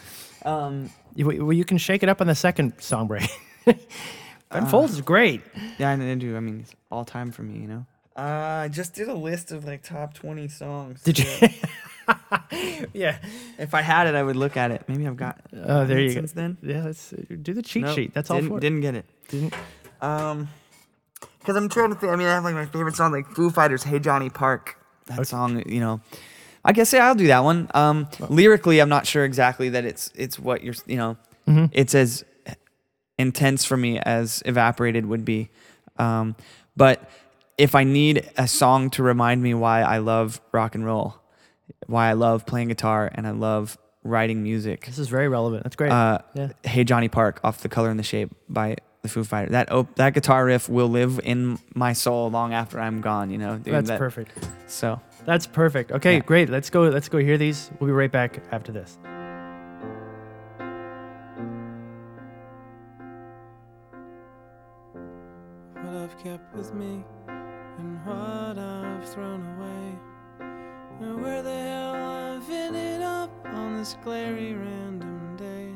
Um, you, well, you can shake it up on the second song break ben folds is great yeah, I do. I mean, it's all time for me, you know. Uh, I just did a list of like top twenty songs. did you yeah If I had it, I would look at it. Maybe I've got. oh there it you go Since then, yeah let's do the cheat Nope, sheet that's all for it. Didn't get it. Didn't- Um, because I'm trying to think. I mean, I have like my favorite song, like Foo Fighters, "Hey Johnny Park." That song, you know. I guess yeah, I'll do that one. Um, lyrically, I'm not sure exactly that it's it's what you're, you know, it's as intense for me as "Evaporated" would be. Um, but if I need a song to remind me why I love rock and roll, why I love playing guitar and I love writing music, this is very relevant that's great uh, Yeah. "Hey Johnny Park" off "The Color and the Shape" by the Foo Fighters. That op- that guitar riff will live in my soul long after I'm gone. You know, dude, that's that- perfect So That's perfect. Okay, Yeah. great. Let's go. Let's go hear these. We'll be right back after this. what I've kept with me and what I've thrown away. And where the hell I've ended up on this glary random day.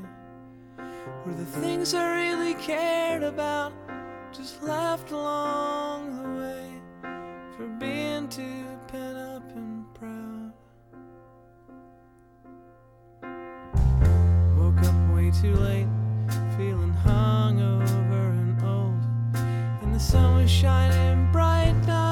Where the things I really cared about just left along the way for being too pent up and proud. Woke up way too late, feeling hungover and old. And the sun was shining bright. Now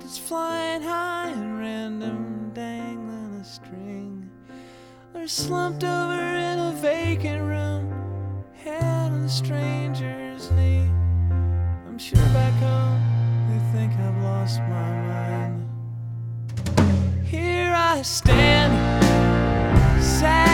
that's flying high and random, dangling a string. Or slumped over in a vacant room, head on a stranger's knee. I'm sure back home they think I've lost my mind. Here I stand, sad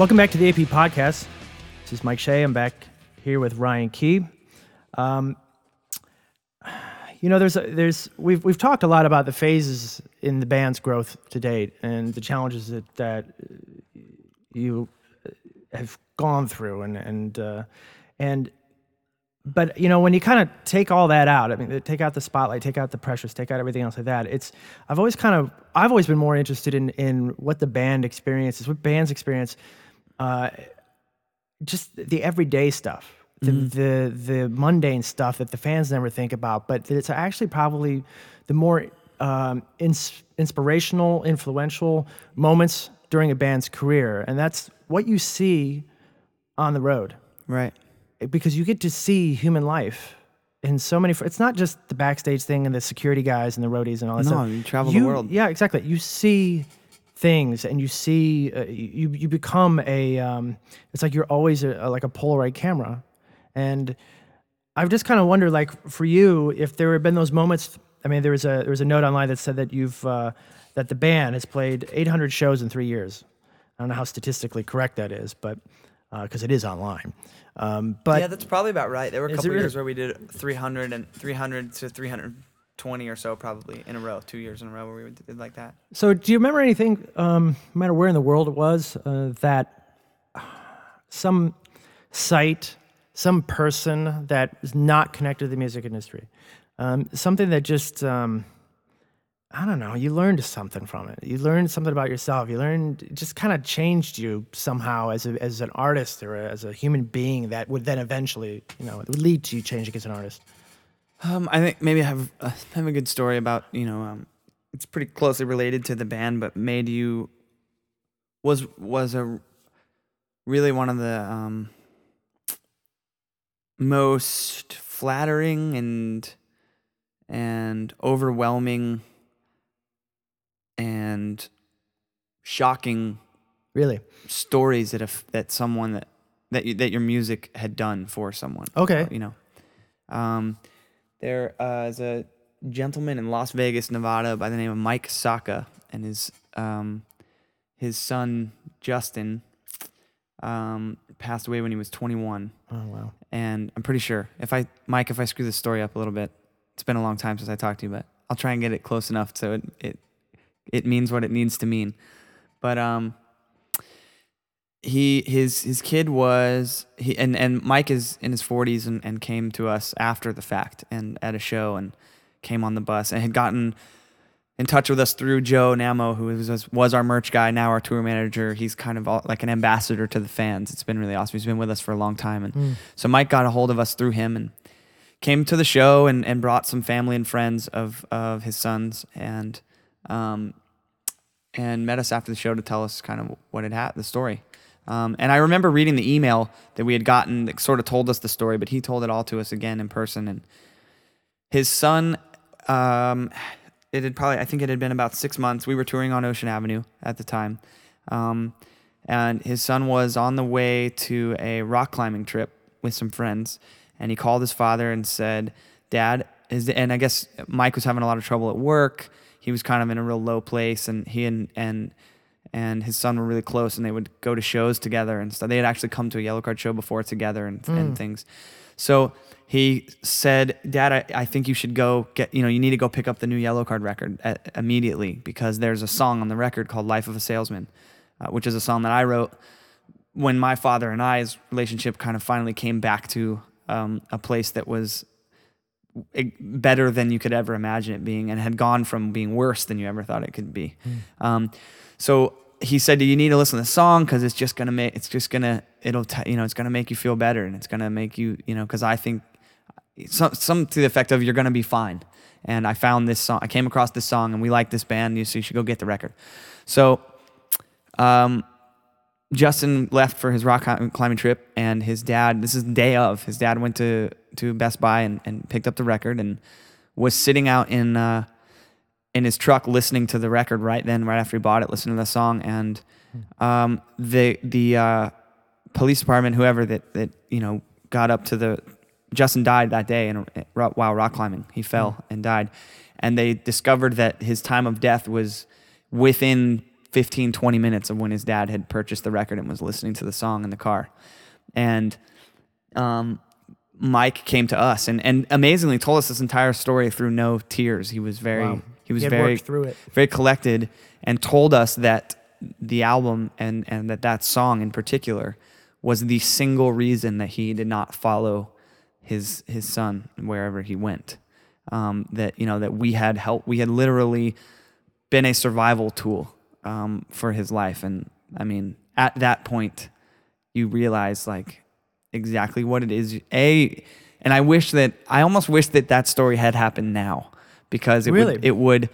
Welcome back to the AP Podcast. This is Mike Shea. I'm back here with Ryan Key. Um, you know, there's there's we've we've talked a lot about the phases in the band's growth to date and the challenges that that you have gone through and and uh, and but you know when you kind of take all that out i mean take out the spotlight take out the pressures take out everything else like that it's i've always kind of i've always been more interested in in what the band experiences what bands experience uh just the everyday stuff the, the the mundane stuff that the fans never think about but it's actually probably the more um, ins- inspirational, influential moments during a band's career, and that's what you see on the road Right. because you get to see human life in so many. It's not just the backstage thing and the security guys and the roadies and all that No, stuff. you travel the world. Yeah, exactly. You see things and you see uh, you you become a. Um, it's like you're always a, like a Polaroid camera, and I've just kind of wondered, like for you, if there have been those moments. I mean, there was a there was a note online that said that you've uh, that the band has played 800 shows in three years. I don't know how statistically correct that is, but because it is online. Um, but yeah, that's probably about right. There were a couple really? years where we did 300 and 300 to 320 or so probably in a row, two years in a row where we did like that. So, do you remember anything, um, no matter where in the world it was, uh, that some site, some person that is not connected to the music industry, um, something that just, um, I don't know, you learned something from it. You learned something about yourself. You learned, it just kind of changed you somehow as, a, as an artist or as a human being that would then eventually, you know, lead to you changing as an artist. Um, I think maybe I have uh, have a good story about you know um, it's pretty closely related to the band, but made you was was a really one of the um, most flattering and and overwhelming and shocking Really? stories that have, that someone that that you, that your music had done for someone. Okay. you know, um, there uh, is a gentleman in Las Vegas, Nevada, by the name of Mike Saka, and his um, his son Justin um, passed away when he was 21. Oh, wow. And I'm pretty sure if I Mike, if I screw this story up a little bit, it's been a long time since I talked to you, but I'll try and get it close enough so it it it means what it needs to mean. But um, he his his kid was he and and Mike is in his 40s and, and came to us after the fact and at a show and came on the bus and had gotten in touch with us through Joe Namo, who was was our merch guy, now our tour manager. He's kind of all, like an ambassador to the fans. It's been really awesome. He's been with us for a long time, and so Mike got a hold of us through him and came to the show and, and brought some family and friends of of his sons and um and met us after the show to tell us kind of what had happened, the story. Um, and I remember reading the email that we had gotten that sort of told us the story, but he told it all to us again in person. And his son, um, it had probably, I think it had been about six months. We were touring on Ocean Avenue at the time. Um, and his son was on the way to a rock climbing trip with some friends. And he called his father and said, Dad, is, and I guess Mike was having a lot of trouble at work. He was kind of in a real low place, and he and, and and his son were really close and they would go to shows together and stuff. They had actually come to a Yellowcard show before together and, and things. So he said, Dad, I, I think you should go get, you know, you need to go pick up the new Yellowcard record at, immediately because there's a song on the record called Life of a Salesman, uh, which is a song that I wrote when my father and I's relationship kind of finally came back to um, a place that was better than you could ever imagine it being and had gone from being worse than you ever thought it could be. Um, so he said, "Do you need to listen to the song because it's just gonna make it's just gonna it'll t- you know it's gonna make you feel better and it's gonna make you you know because I think some some to the effect of you're gonna be fine. And I found this song. I came across this song and we like this band. So you should go get the record. So, um, Justin left for his rock climbing trip, and his dad. This is day of. His dad went to to Best Buy and, and picked up the record and was sitting out in uh, in his truck listening to the record right then, right after he bought it, listening to the song. And um, the the uh, police department, whoever that that you know got up to the Justin died that day in, while rock climbing. He fell and died, and they discovered that his time of death was within 15 20 minutes of when his dad had purchased the record and was listening to the song in the car and um, mike came to us and, and amazingly told us this entire story through no tears he was very Wow. He was He very through it. very collected and told us that the album and, and that that song in particular was the single reason that he did not follow his his son wherever he went um, that you know that we had help we had literally been a survival tool um, for his life. And I mean, at that point, you realize like exactly what it is. A, and I wish that I almost wish that that story had happened now because it Really? would it would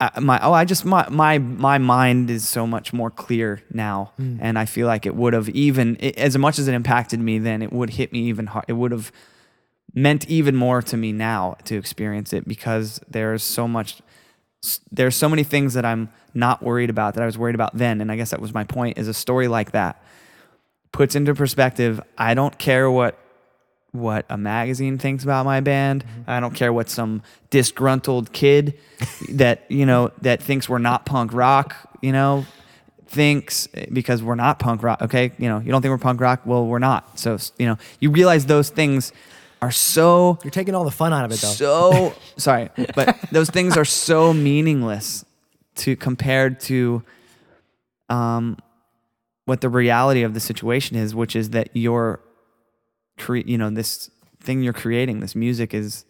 I, my oh I just my my my mind is so much more clear now, hmm. and I feel like it would have even i as much as it impacted me then, it would hit me even hard. It would have meant even more to me now to experience it because there's so much there's so many things that I'm not worried about that I was worried about then, and I guess that was my point. Is a story like that puts into perspective. I don't care what what a magazine thinks about my band. I don't care what some disgruntled kid that you know that thinks we're not punk rock. You know thinks because we're not punk rock. Okay, you know you don't think we're punk rock. Well, we're not. So you know you realize those things are so You're taking all the fun out of it, though. so sorry, but those things are so meaningless to compared to um what the reality of the situation is, which is that you're cre- you know this thing you're creating, this music is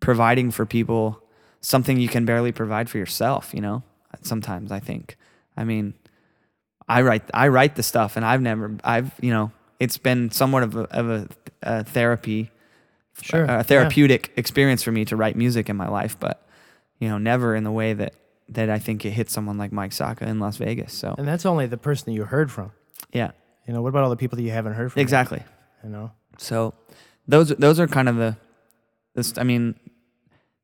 providing for people something you can barely provide for yourself, you know? Sometimes I think. I mean, I write I write the stuff and I've never I've, you know, it's been somewhat of a, of a, a therapy Sure, a therapeutic experience for me to write music in my life, but you know, never in the way that that I think it hit someone like Mike Saka in Las Vegas. So And that's only the person that you heard from. yeah, You know, what about all the people that you haven't heard from? exactly. You know, So those those are kind of the this I mean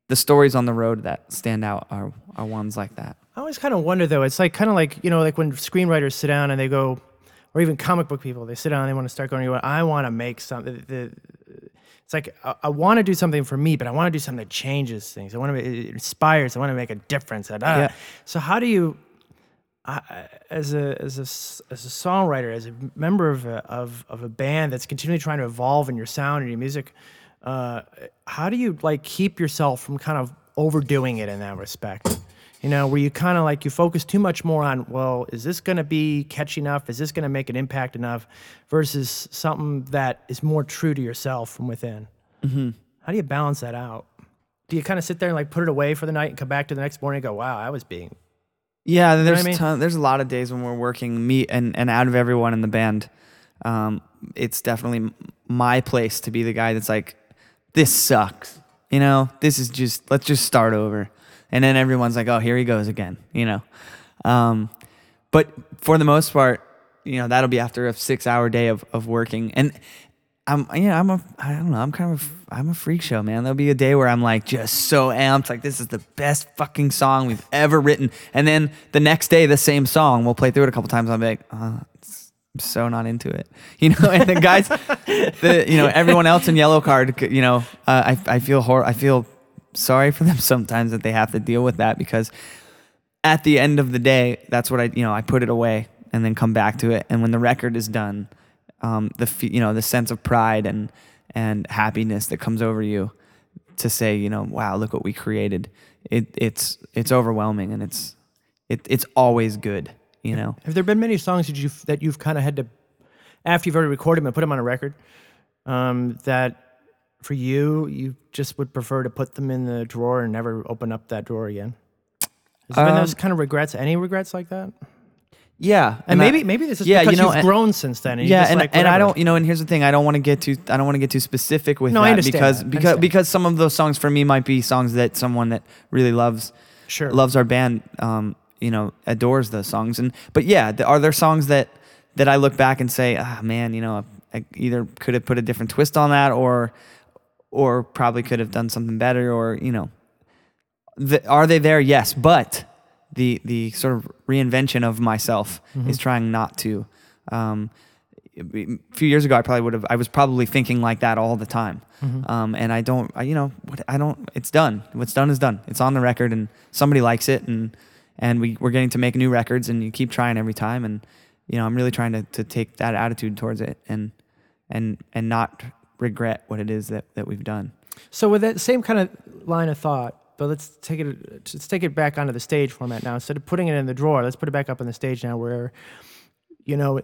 the stories on the road that stand out are are ones like that. I always kind of wonder though. It's like kind of like you know, like when screenwriters sit down and they go, or even comic book people, they sit down and they want to start going. I want to make something. The, it's like I, I want to do something for me, but I want to do something that changes things. I want to it inspires. I want to make a difference. And, uh, Yeah. So how do you, I- as a as a as a songwriter, as a member of a, of of a band that's continually trying to evolve in your sound and your music, uh, how do you like keep yourself from kind of overdoing it in that respect? You know, where you kind of like you focus too much more on, well, is this going to be catchy enough? Is this going to make an impact enough? Versus something that is more true to yourself from within. Mm-hmm. How do you balance that out? Do you kind of sit there and like put it away for the night and come back to the next morning and go, wow, I was being Yeah, there's I mean? ton, there's a lot of days when we're working me and and out of everyone in the band, um, it's definitely my place to be the guy that's like, this sucks. You know, this is just let's just start over, and then everyone's like, oh, here he goes again. You know, um, but for the most part, you know, that'll be after a six hour day of of working, and I'm you know I'm a I don't know I'm kind of I'm a freak show man. There'll be a day where I'm like just so amped, like this is the best fucking song we've ever written, and then the next day the same song we'll play through it a couple times. I'm like, oh, I'm so not into it, you know. And the guys, the you know everyone else in Yellowcard, you know, uh, I I feel hor- I feel sorry for them sometimes that they have to deal with that because at the end of the day, that's what I, you know, I put it away and then come back to it. And when the record is done, um, the, you know, the sense of pride and, and happiness that comes over you to say, you know, wow, look what we created. It, it's, it's overwhelming and it's, it, it's always good, you know? Have there been many songs that you've that you've kind of had to, after you've already recorded them and put them on a record, um, that for you you just would prefer to put them in the drawer and never open up that drawer again? Has there been those Um, kind of regrets? Any regrets like that? Yeah. And, I- maybe maybe this is yeah, because you know, you've and- grown since then. And yeah, and, like, and I don't, you know, and here's the thing: I don't want to get too, I don't want to get too specific with No, I that because that. I because because some of those songs for me might be songs that someone that really loves, Sure. loves our band, um, you know, adores those songs. And but yeah, are there songs that that I look back and say, ah, man, you know, I either could have put a different twist on that, or or probably could have done something better, or you know, the, are they there? Yes, but the the sort of reinvention of myself is trying not to. Um, a few years ago, I probably would have. I was probably thinking like that all the time, um, and I don't. I, you know, what I don't. It's done. What's done is done. It's on the record, and somebody likes it, and and we we're getting to make new records, and you keep trying every time, and you know, I'm really trying to to take that attitude towards it, and and and not regret what it is that that we've done. So with that same kind of line of thought, but let's take it let's take it back onto the stage format now. Instead of putting it in the drawer, let's put it back up on the stage now where you know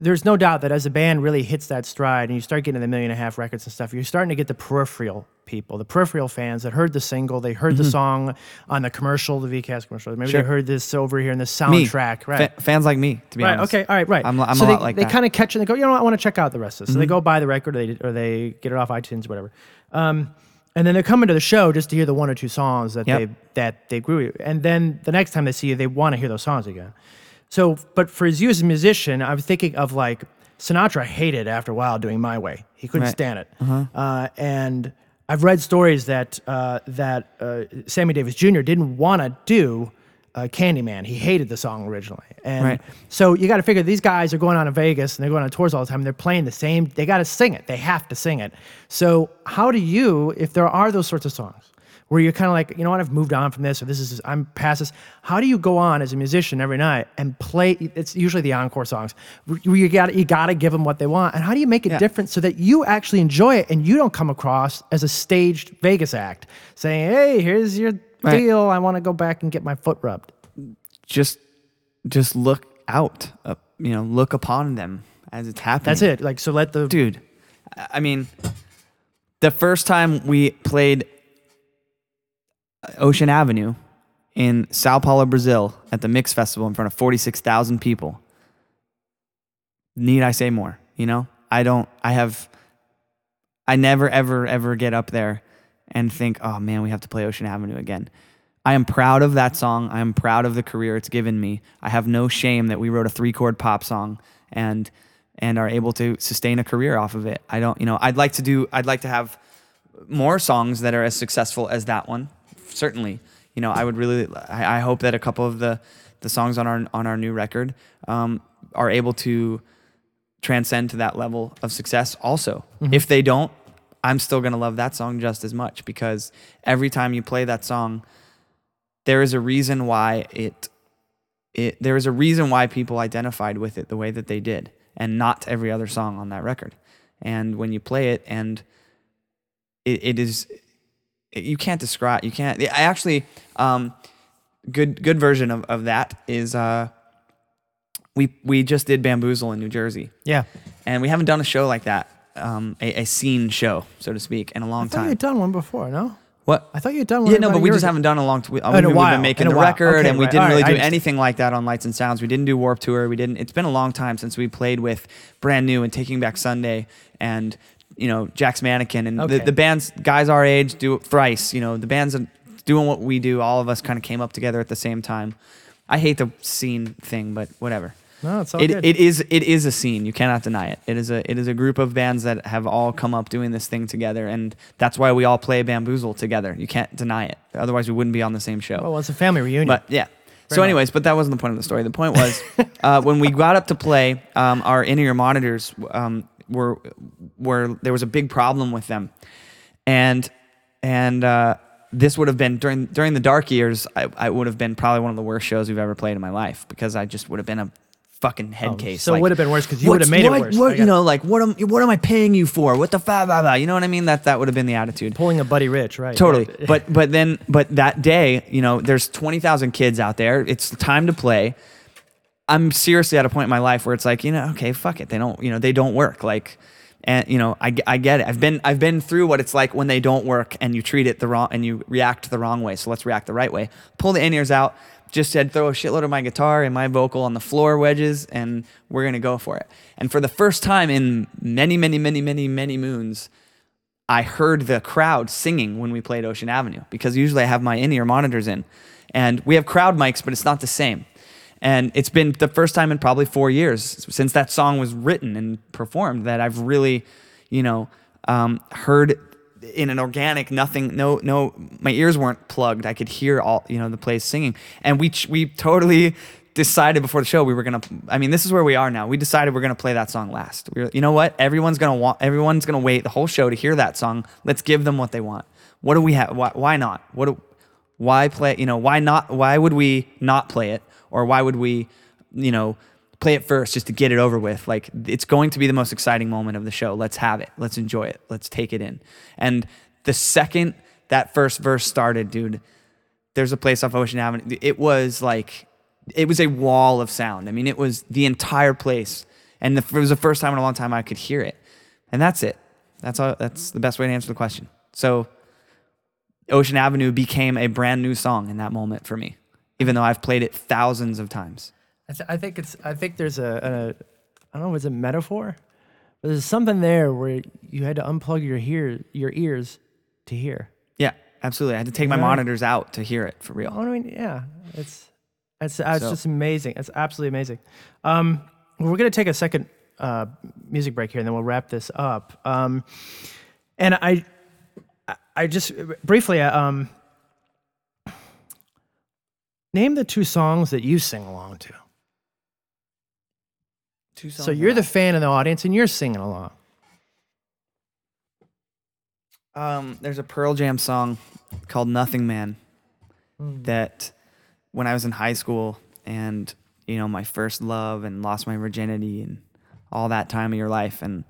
there's no doubt that as a band really hits that stride and you start getting the million and a half records and stuff, you're starting to get the peripheral people, the peripheral fans that heard the single, they heard the song on the commercial, the VCast commercial. Maybe Sure. they heard this over here in the Me, soundtrack, right? Fa- fans like me, to be honest. Right. honest. Okay. All right. Right. I'm, I'm so a they, lot like they kind of catch it and they go, you know, what, I want to check out the rest of this. So they Mm-hmm. go buy the record, or they or they get it off iTunes, or whatever. Um, and then they're coming to the show just to hear the one or two songs that Yep. they that they grew. And then the next time they see you, they want to hear those songs again. So, but for you as a musician, I was thinking of like Sinatra hated after a while doing My Way. He couldn't Right. stand it. Uh, and I've read stories that uh, that uh, Sammy Davis Jr. didn't want to do uh, Candyman. He hated the song originally. And Right. so you got to figure these guys are going on to Vegas and they're going on tours all the time. And they're playing the same. They got to sing it. They have to sing it. So how do you, if there are those sorts of songs, where you're kind of like, you know what, I've moved on from this, or this is, I'm past this. How do you go on as a musician every night and play? It's usually the encore songs. where You got you got to give them what they want. And how do you make it Yeah. different so that you actually enjoy it and you don't come across as a staged Vegas act saying, "Hey, here's your Right. deal. I want to go back and get my foot rubbed." Just just look out. Uh, you know, look upon them as it's happening. That's it. Like so, let the dude. I I mean, the first time we played Ocean Avenue in Sao Paulo, Brazil, at the Mix Festival in front of forty-six thousand people. Need I say more? You know, I don't. I have. I never, ever, ever get up there and think, "Oh man, we have to play Ocean Avenue again." I am proud of that song. I am proud of the career it's given me. I have no shame that we wrote a three-chord pop song and and are able to sustain a career off of it. I don't, you know, I'd like to do I'd like to have more songs that are as successful as that one. Certainly. You know, I would really I, I hope that a couple of the the songs on our on our new record um, are able to transcend to that level of success also. If they don't, I'm still going to love that song just as much because every time you play that song there is a reason why it it there is a reason why people identified with it the way that they did and not every other song on that record. And when you play it and it, it is you can't describe you can't I actually um good good version of, of that is uh we we just did bamboozle in New Jersey yeah. and we haven't done a show like that um a, a scene show so to speak in a long I time had done one before. No, what I thought you had done one. yeah, no, but we just ago. haven't done a long. T- I in mean, we've while, been making a the record, Okay, and we right. didn't All really right, do anything like that on Lights and Sounds. We didn't do Warped Tour. We didn't. It's been a long time since we played with Brand New and Taking Back Sunday, and you know Jack's Mannequin, and Okay. the, the bands, guys our age, do thrice. You know the bands are doing what we do. All of us kind of came up together at the same time. I hate the scene thing, but whatever. No, it's all It, good. it is it is a scene. You cannot deny it. It is a it is a group of bands that have all come up doing this thing together, and that's why we all play Bamboozle together. You can't deny it. Otherwise, we wouldn't be on the same show. Oh, well, it's a family reunion. But yeah. So, anyways, but that wasn't the point of the story. The point was uh, when we got up to play, um, our in-ear monitors um, were were there was a big problem with them, and and uh, this would have been during during the dark years. I, I would have been probably one of the worst shows we've ever played in my life because I just would have been a fucking head Oh, case. so it would have been worse because you would have made it what- worse. What, you know, like what am what am I paying you for? What the fa blah, blah, You know what I mean? That that would have been the attitude. pulling a Buddy Rich, right? Totally. But but then but that day, you know, there's 20,000 kids out there. It's time to play. I'm seriously at a point in my life where it's like, you know, okay, fuck it. They don't, you know, they don't work. Like and you know, I, I get it. I've been I've been through what it's like when they don't work and you treat it the wrong and you react the wrong way. So let's react the right way. Pull the in-ears out. Just said throw a shitload of my guitar and my vocal on the floor wedges and we're going to go for it. And for the first time in many many many many many moons, I heard the crowd singing when we played Ocean Avenue because usually I have my in ear monitors in. And we have crowd mics, but it's not the same. And it's been the first time in probably four years since that song was written and performed that I've really, you know, um, heard in an organic, nothing, no, no, my ears weren't plugged. I could hear all, you know, the place singing. And we, we totally decided before the show we were gonna. I mean, this is where we are now. We decided we're gonna play that song last. We were, you know what? Everyone's gonna want. Everyone's gonna wait the whole show to hear that song. Let's give them what they want. What do we have? Why, why not? What? Do, why play? You know, why not? Why would we not play it? Or why would we, you know, play it first just to get it over with? Like it's going to be the most exciting moment of the show. Let's have it. Let's enjoy it. Let's take it in. And the second that first verse started, dude, there's a place off Ocean Avenue. It was like, it was a wall of sound. I mean, it was the entire place, and the, it was the first time in a long time I could hear it. And that's it. That's all. That's the best way to answer the question. So, Ocean Avenue became a brand new song in that moment for me, even though I've played it thousands of times. I, th- I think it's. I think there's a, a. I don't know. Is it metaphor? But there's something there where you had to unplug your ear, your ears, to hear. Yeah, absolutely. I had to take my Right. monitors out to hear it for real. I mean, yeah, it's it's, it's So- just amazing. It's absolutely amazing. Um, we're gonna take a second uh, music break here, and then we'll wrap this up. Um, and I, I- I just briefly, uh, um, name the two songs that you sing along to. Two So you're the fan in the audience, and you're singing along. Um, there's a Pearl Jam song called Nothing Man that when I was in high school and you know my first love and lost my virginity and all that time of your life and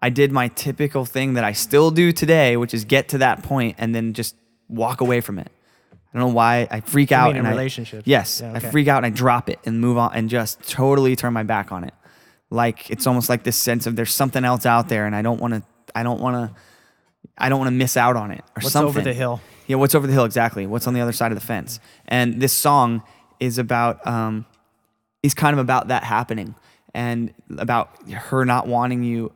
I did my typical thing that I still do today, which is get to that point and then just walk away from it. I don't know why I freak You out mean in and I- relationships? yes, Yeah, I freak out and I drop it and move on and just totally turn my back on it. Like it's almost like this sense of there's something else out there and I don't want to I don't want to I don't want to miss out on it or something. What's something. over the hill? Yeah, what's over the hill exactly? What's on the other side of the fence? And this song is about um, is kind of about that happening and about her not wanting you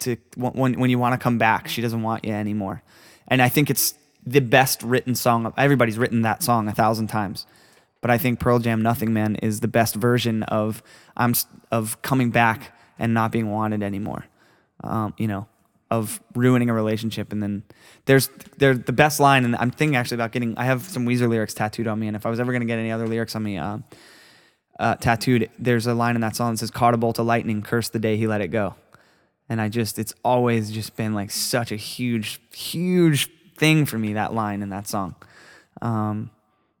to when when you want to come back, she doesn't want you anymore. And I think it's the best written song. Everybody's written that song a thousand times, but I think Pearl Jam "Nothing Man" is the best version of I'm of coming back and not being wanted anymore. Um, you know, of ruining a relationship, and then there's there's the best line, and I'm thinking actually about getting. I have some Weezer lyrics tattooed on me, and if I was ever gonna get any other lyrics on me. Um, uh, tattooed, there's a line in that song that says, Caught a bolt of lightning, cursed the day he let it go. And I just, it's always just been like such a huge, huge thing for me, that line in that song. Um,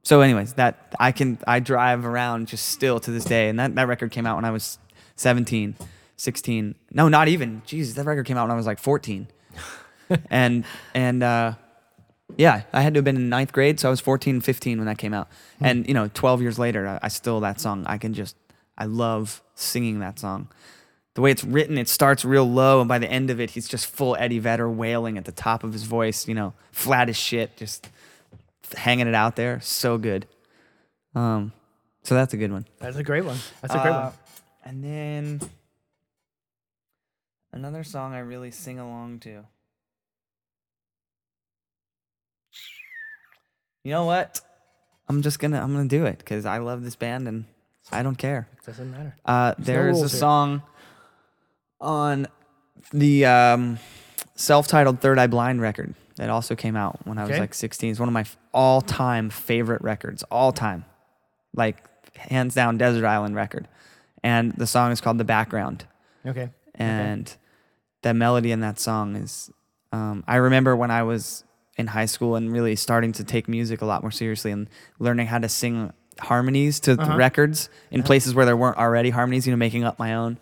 so, anyways, that I can, I drive around just still to this day. And that, that record came out when I was 17, 16. No, not even. Jesus, that record came out when I was like 14. and, and, uh, yeah, I had to have been in ninth grade, so I was 14, 15 when that came out. And, you know, 12 years later, I, I still, that song, I can just, I love singing that song. The way it's written, it starts real low, and by the end of it, he's just full Eddie Vedder wailing at the top of his voice, you know, flat as shit, just hanging it out there. So good. Um, so that's a good one. That's a great one. That's a great Uh, one. And then another song I really sing along to. You know what? I'm just gonna I'm gonna do it because I love this band and I don't care. Doesn't matter. Uh, no there's a rules here. song on the um, self-titled Third Eye Blind record that also came out when I was Okay. like 16. It's one of my all-time favorite records, all time, like hands down Desert Island record. And the song is called The Background Okay. and the melody in that song is um, i remember when i was in high school and really starting to take music a lot more seriously and learning how to sing harmonies to Uh-huh. records in places where there weren't already harmonies you know making up my own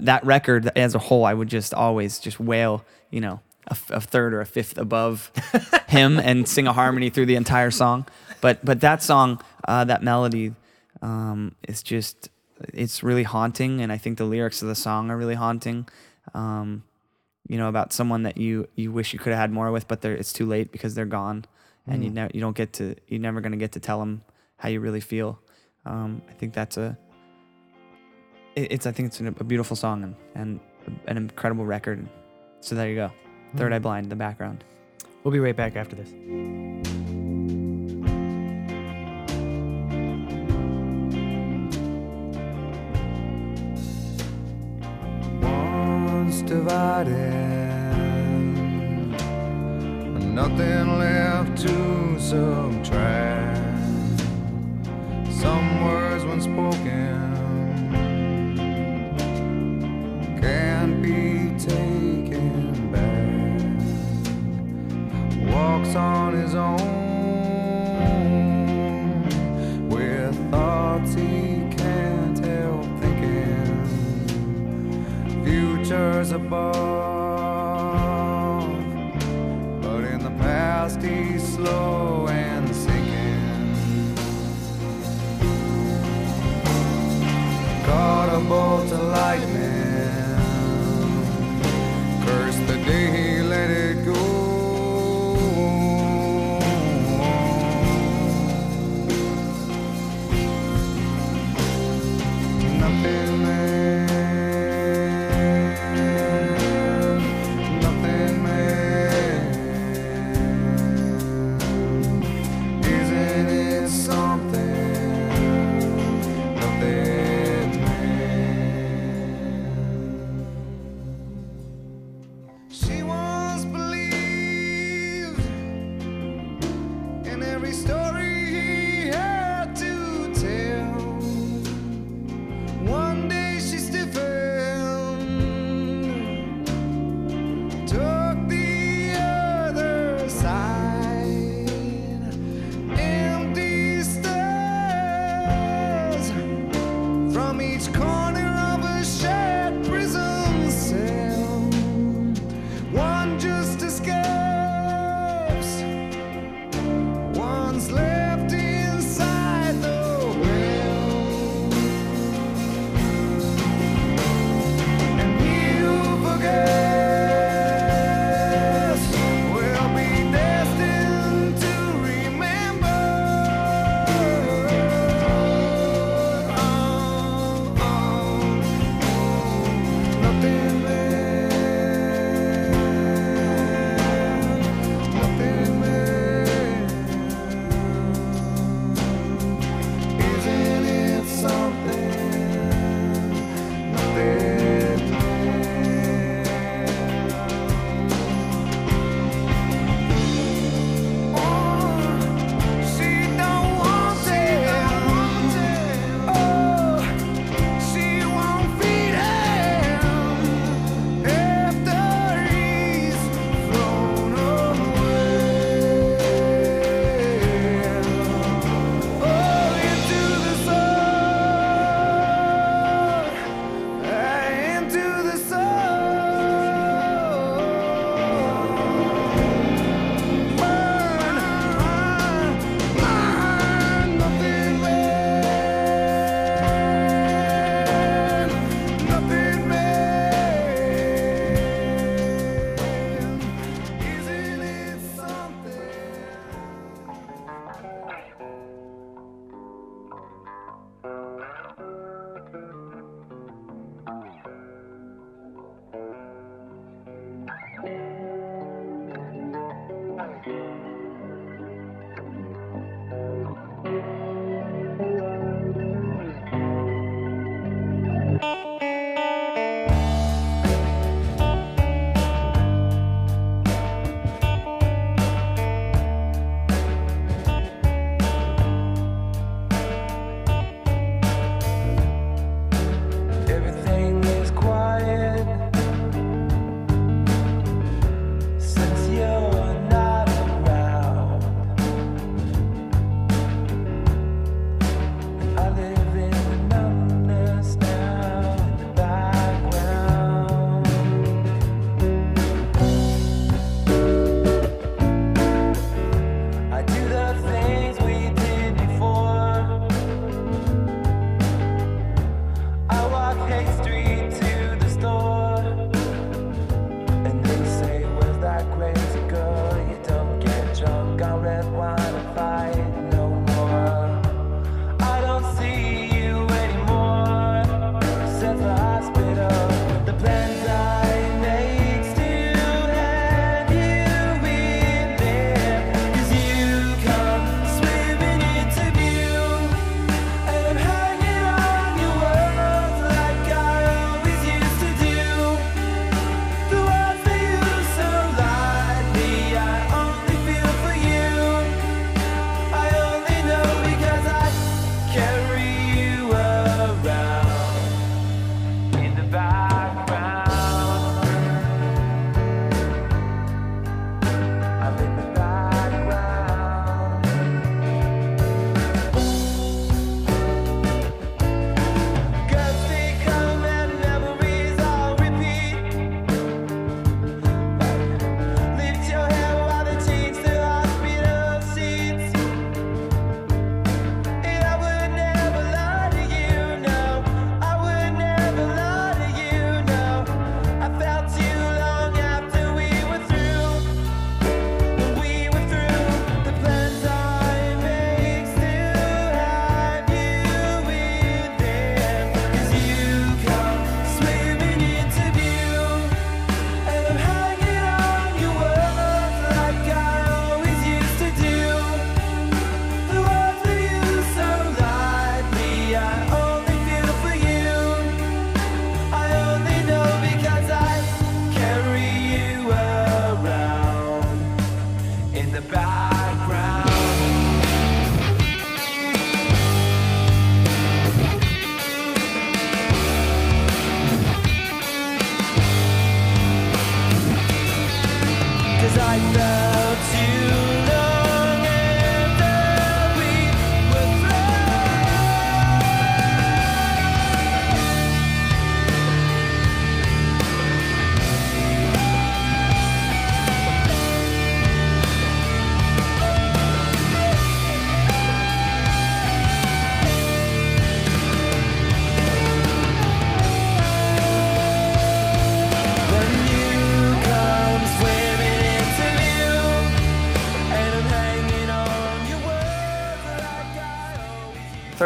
that record as a whole i would just always just wail you know a, a third or a fifth above him and sing a harmony through the entire song. But but that song uh, that melody um, is just it's really haunting and i think the lyrics of the song are really haunting. Um, you know about someone that you you wish you could have had more with but they're, it's too late because they're gone. And you never you don't get to you're never going to get to tell them how you really feel. Um, i think that's a it- it's i think it's a beautiful song and, and an incredible record. So there you go third eye hmm. blind in the background We'll be right back after this. once divided, nothing left to subtract. Some words when spoken Walks on his own with thoughts he can't help thinking futures above. But in the past, he's slow and sinking.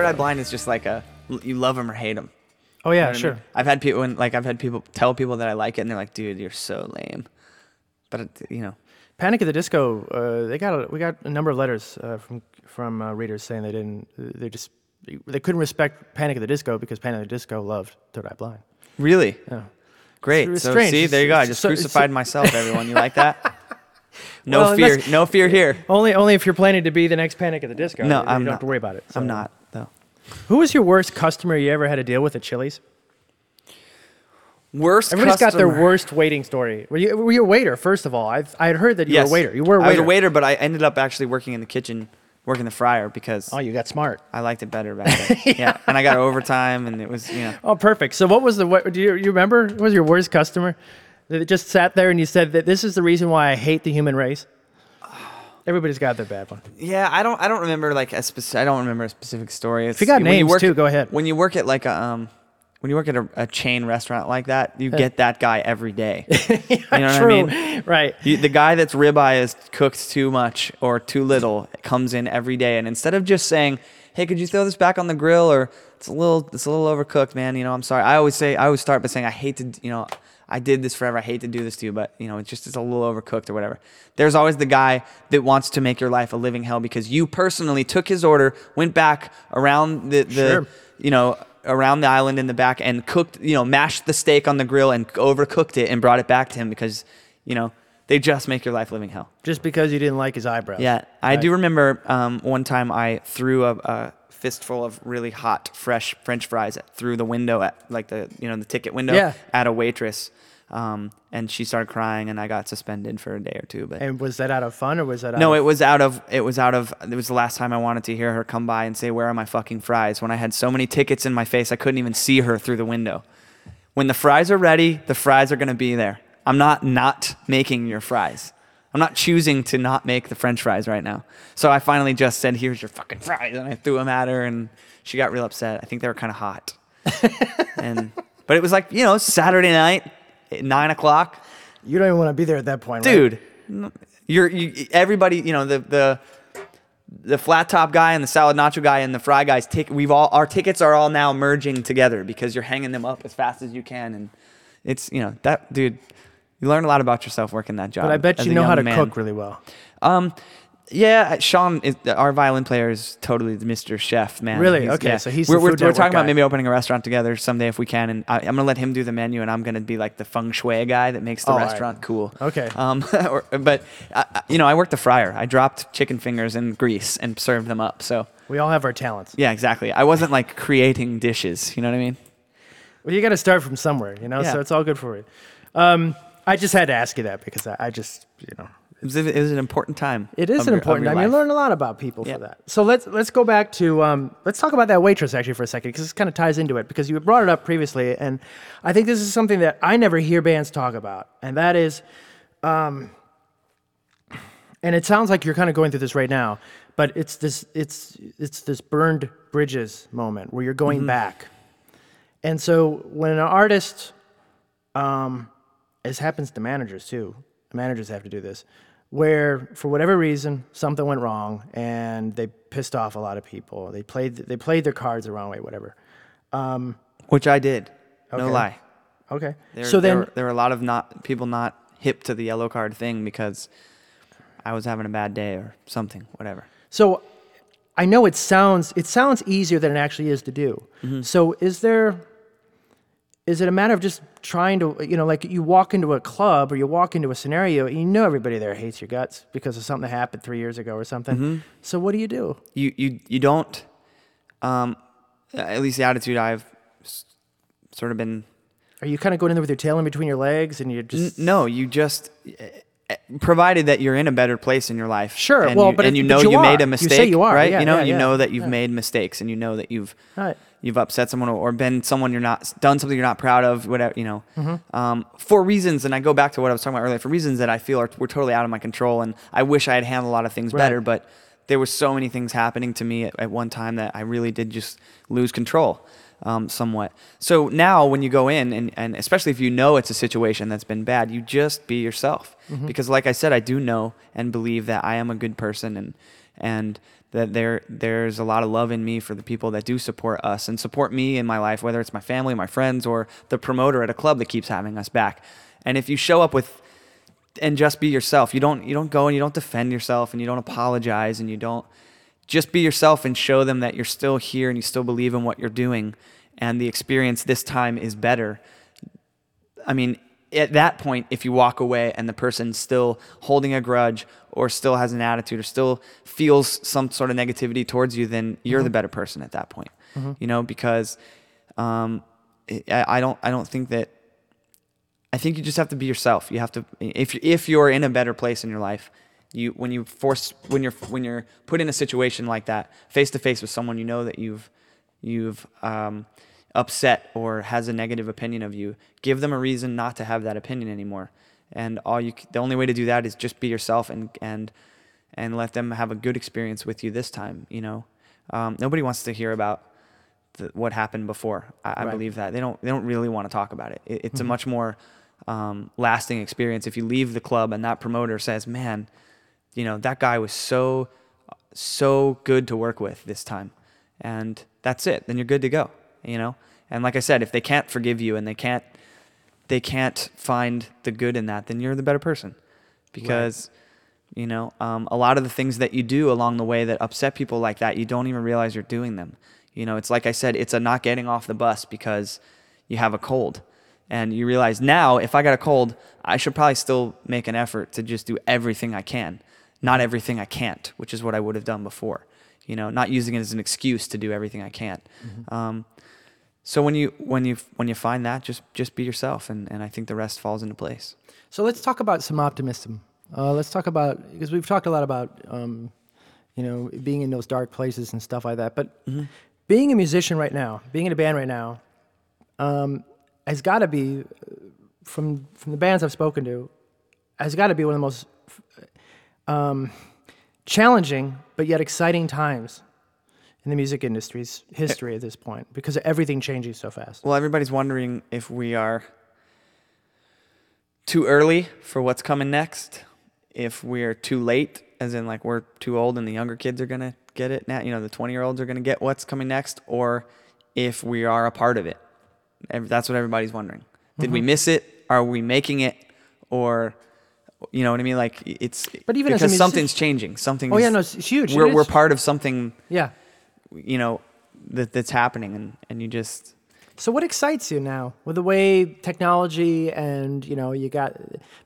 Third Eye Blind is just like a you love them or hate them. Oh yeah, You know what I sure. mean? I've had people when like I've had people tell people that I like it, and they're like, "Dude, you're so lame." But it, you know, Panic at the Disco. Uh, they got a, we got a number of letters uh, from from uh, readers saying they didn't. They just they couldn't respect Panic at the Disco because Panic at the Disco loved Third Eye Blind. really Yeah. great. It's so strange. see, there you go. I just so- crucified so- myself. Everyone, you like that? No Well, fear. unless- No fear here. Only only if you're planning to be the next Panic at the Disco. No, you, I'm you don't not. have to worry about it. I'm not. Who was your worst customer you ever had to deal with at Chili's? Worst. Everybody's got their worst waiting story. Were you, were you a waiter, first of all? I've, I had heard that you Yes. were a waiter. You were a I waiter. was a waiter, but I ended up actually working in the kitchen, working the fryer because Oh, you got smart. I liked it better back then. yeah. and I got overtime, and it was you know. Oh, perfect. So, what was the? What do you, you remember? What was your worst customer that just sat there and you said that this is the reason why I hate the human race? Everybody's got their bad one. Yeah, I don't. I don't remember like a specific. I don't remember a specific story. It's, you got when names, work, too, go ahead. When you work at like a um, when you work at a, a chain restaurant like that, you get that guy every day. you know what True. I mean? Right. You, the guy that's ribeye is cooked too much or too little comes in every day, and instead of just saying, "Hey, could you throw this back on the grill?" or "It's a little, it's a little overcooked, man," you know, I'm sorry. I always say, I always start by saying, "I hate to, you know, I did this forever. I hate to do this to you, but you know, it's just it's a little overcooked or whatever." There's always the guy that wants to make your life a living hell because you personally took his order, went back around the, the Sure. you know, around the island in the back and cooked, you know, mashed the steak on the grill and overcooked it and brought it back to him because, you know, they just make your life living hell. Just because you didn't like his eyebrows. Yeah, I Right. do remember um, one time I threw a, a fistful of really hot, fresh French fries through the window at like the you know the ticket window Yeah. at a waitress, um, and she started crying and I got suspended for a day or two. But And was that out of fun or was that out no, of, it was out of it was out of it was the last time I wanted to hear her come by and say where are my fucking fries when I had so many tickets in my face I couldn't even see her through the window. When the fries are ready, the fries are going to be there. I'm not not making your fries. I'm not choosing to not make the french fries right now. So I finally just said here's your fucking fries and I threw them at her and she got real upset. I think they were kind of hot. and but it was like, you know, Saturday night 9 o'clock You don't even want to be there at that point, right? dude n- you're you, everybody you know the the the flat top guy and the salad nacho guy and the fry guys take we've all our tickets are all now merging together because you're hanging them up as fast as you can and it's you know that dude you learn a lot about yourself working that job But I bet you know how to man. cook really well. um yeah sean is our violin player is totally the mr chef man Really? He's- Okay, so he's we're, we're, we're talking guy. about maybe opening a restaurant together someday if we can and I, i'm gonna let him do the menu and i'm gonna be like the feng shui guy that makes the Oh, all right. restaurant cool Okay. um, or, but I- you know, I worked the fryer. I dropped chicken fingers in grease and served them up. So We all have our talents. yeah, exactly. I wasn't like creating dishes. You know what I mean? Well, you got to start from somewhere, you know. Yeah. So it's all good for you. Um, I just had to ask you that because I, I just, you know, It was, an important time. it is an important your time. You learn a lot about people Yeah. for that. So let's let's go back to um, let's talk about that waitress actually for a second because this kind of ties into it because you brought it up previously, and I think this is something that I never hear bands talk about, and that is, um, and it sounds like you're kind of going through this right now, but it's this it's it's this burned bridges moment where you're going back, and so when an artist um, this happens to managers too. Managers have to do this, where for whatever reason something went wrong and they pissed off a lot of people. They played they played their cards the wrong way, whatever. which I did. No lie. Okay. There, so then, were, there were a lot of not people not hip to the Yellowcard thing because I was having a bad day or something, whatever. so I know it sounds it sounds easier than it actually is to do. Mm-hmm. So is there is it a matter of just trying to you know like you walk into a club or you walk into a scenario and you know everybody there hates your guts because of something that happened three years ago or something. Mm-hmm. So what do you do? You you you don't. Um, at least the attitude I've sort of been Are you kind of going in there with your tail in between your legs and you're N- just no, you just eh, provided that you're in a better place in your life. Sure, and well, you, but and it- you know you you, made a You say mistake, you are, right? yeah, you know, yeah, you yeah, know that you've made mistakes, and you know that you've Right. You've upset someone or been someone you're not done something you're not proud of, whatever you know, Mm-hmm. um, for reasons. And I go back to what I was talking about earlier, for reasons that I feel are were totally out of my control, and I wish I had handled a lot of things Right. better, but. There were so many things happening to me at, at one time that I really did just lose control um, somewhat. So now when you go in, and, and especially if you know it's a situation that's been bad, you just be yourself. Mm-hmm. Because like I said, I do know and believe that I am a good person and and that there there's a lot of love in me for the people that do support us and support me in my life, whether it's my family, my friends, or the promoter at a club that keeps having us back. And if you show up with and just be yourself, you don't you don't go and you don't defend yourself and you don't apologize and you don't just be yourself and show them that you're still here and you still believe in what you're doing and the experience this time is better. I mean, at that point, if you walk away and the person's still holding a grudge or still has an attitude or still feels some sort of negativity towards you, then you're the better person at that point. You know, because um, I, I don't I don't think that I think you just have to be yourself. You have to if if you're in a better place in your life, you when you force when you're when you're put in a situation like that, face to face with someone you know that you've you've um, upset or has a negative opinion of you, give them a reason not to have that opinion anymore. And all you the only way to do that is just be yourself and and and let them have a good experience with you this time. You know, um, nobody wants to hear about the, what happened before. I, I Right. believe that they don't they don't really want to talk about it. it it's a much more um, lasting experience if you leave the club and that promoter says, "Man, you know that guy was so so good to work with this time," and that's it. Then you're good to go. You know. And like I said, if they can't forgive you and they can't they can't find the good in that, then you're the better person because. You know, um, a lot of the things that you do along the way that upset people like that, you don't even realize you're doing them. You know, it's like I said, it's a not getting off the bus because you have a cold. And you realize now, if I got a cold, I should probably still make an effort to just do everything I can, not everything I can't, which is what I would have done before. You know, not using it as an excuse to do everything I can't. Um, so when you when you when you find that, just just be yourself, and, and I think the rest falls into place. So let's talk about some optimism. Uh, let's talk about because we've talked a lot about um, you know being in those dark places and stuff like that. But being a musician right now, being in a band right now, um, has got to be uh, from from the bands I've spoken to, has got to be one of the most um, challenging but yet exciting times in the music industry's history at this point because everything changes so fast. Well, everybody's wondering if we are too early for what's coming next, if we're too late, as in like we're too old and the younger kids are gonna get it now. You know, the twenty-year-olds are gonna get what's coming next, or if we are a part of it. That's what everybody's wondering. Did we mm-hmm. miss it? Are we making it? Or, you know what I mean? Like it's But even because something's changing. Something. Oh yeah, no, it's, it's huge. We're It we're part of something. Yeah. You know, that that's happening, and and you just So what excites you now with the way technology and you know you got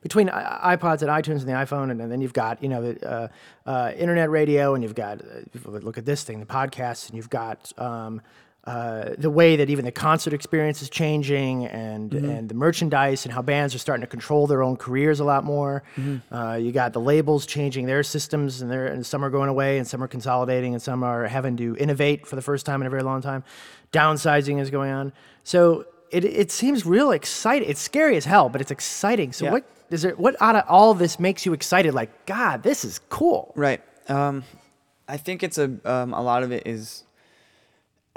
between iPods and iTunes and the iPhone and, then you've got you know the uh, uh, internet radio and you've got uh, look at this thing the podcasts and you've got um, uh, the way that even the concert experience is changing and and the merchandise and how bands are starting to control their own careers a lot more. Uh, you got the labels changing their systems and, and some are going away and some are consolidating and some are having to innovate for the first time in a very long time. Downsizing is going on. So it, it seems real exciting. It's scary as hell, but it's exciting. So Yeah. what is there? What out of all this makes you excited? Like God, this is cool. Right. Um, I think it's a um, a lot of it is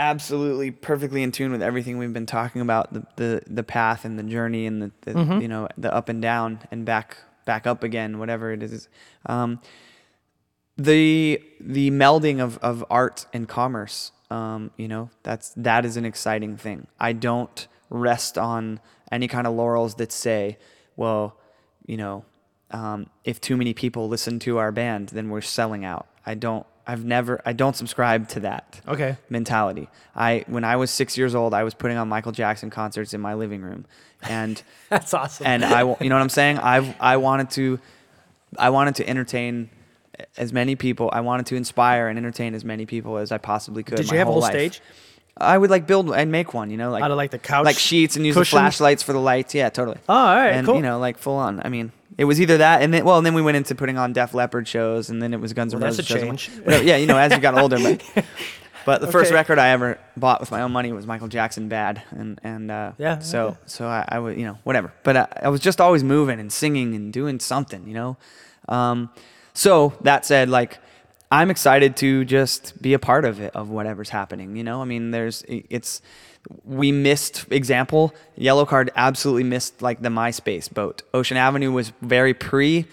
absolutely perfectly in tune with everything we've been talking about the the, the path and the journey and the, the Mm-hmm. you know the up and down and back back up again whatever it is. Um, the the melding of, of art and commerce um, you know that's that is an exciting thing i don't rest on any kind of laurels that say well you know um, if too many people listen to our band then we're selling out i don't i've never i don't subscribe to that Okay. mentality i when i was six years old i was putting on michael jackson concerts in my living room and That's awesome. and I, you know what I'm saying? I, I wanted to, I wanted to entertain as many people. I wanted to inspire and entertain as many people as I possibly could. Did my you have a whole whole life. stage? I would like build and make one, you know, like Out of, like, the couch like sheets, and use cushions? the flashlights for the lights. Yeah, totally. Oh, all right, and cool. you know, like full on. I mean, it was either that, and then well, and then we went into putting on Def Leppard shows, and then it was Guns N' Well, that's Roses a shows. change. Whatever. Yeah, you know, as you got older, but. But the first record I ever bought with my own money was Michael Jackson "Bad," and and uh, Yeah, so okay. so I, I was you know whatever. But I, I was just always moving and singing and doing something, you know. Um, so that said, like I'm excited to just be a part of it of whatever's happening. You know, I mean, there's it's we missed example Yellowcard absolutely missed like the MySpace boat. Ocean Avenue was very pre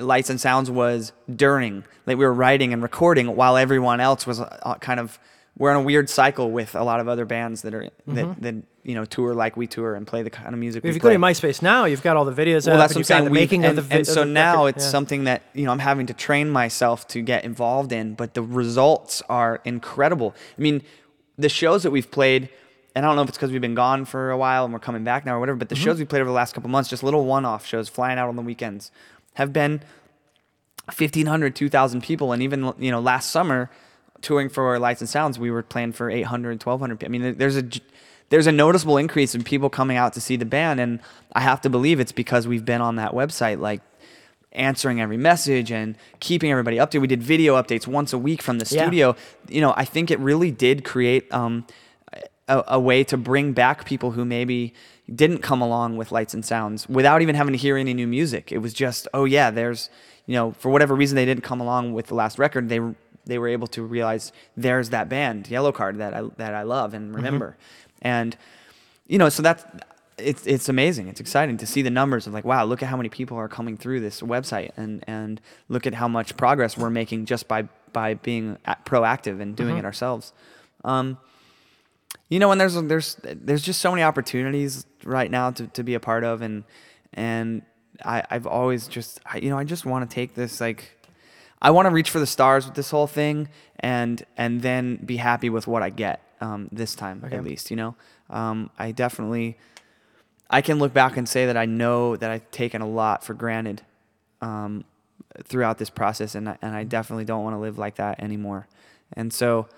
Lights and Sounds was during, like we were writing and recording while everyone else was uh, kind of. We're in a weird cycle with a lot of other bands that are that, that you know tour like we tour and play the kind of music. If we you go to play. MySpace now, you've got all the videos. Well, that's what I'm saying. The making and, of the and so now record. it's Yeah. something that you know I'm having to train myself to get involved in, but the results are incredible. I mean, the shows that we've played, and I don't know if it's because we've been gone for a while and we're coming back now or whatever, but the Mm-hmm. shows we played over the last couple months, just little one-off shows, flying out on the weekends, have been 1,500, 2,000 people, and even you know last summer, touring for Lights and Sounds, we were playing for 800, 1,200. people. I mean, there's a. there's a noticeable increase in people coming out to see the band, and I have to believe it's because we've been on that website, like answering every message and keeping everybody up to. We did video updates once a week from the Yeah. studio. You know, I think it really did create um, a, a way to bring back people who maybe didn't come along with lights and sounds without even having to hear any new music. It was just, oh yeah, there's, you know, for whatever reason they didn't come along with the last record, they they were able to realize there's that band, Yellowcard, that I that I love and remember, and you know, so that's it's it's amazing. It's exciting to see the numbers of like, wow, look at how many people are coming through this website, and and look at how much progress we're making just by by being proactive and doing it ourselves. Um, you know, and there's there's there's just so many opportunities right now to, to be a part of, and and I I've always just I, you know I just want to take this like I want to reach for the stars with this whole thing, and and then be happy with what I get um, this time Okay. at least. You know, um, I definitely I can look back and say that I know that I've taken a lot for granted um, throughout this process, and I, and I definitely don't want to live like that anymore. And so,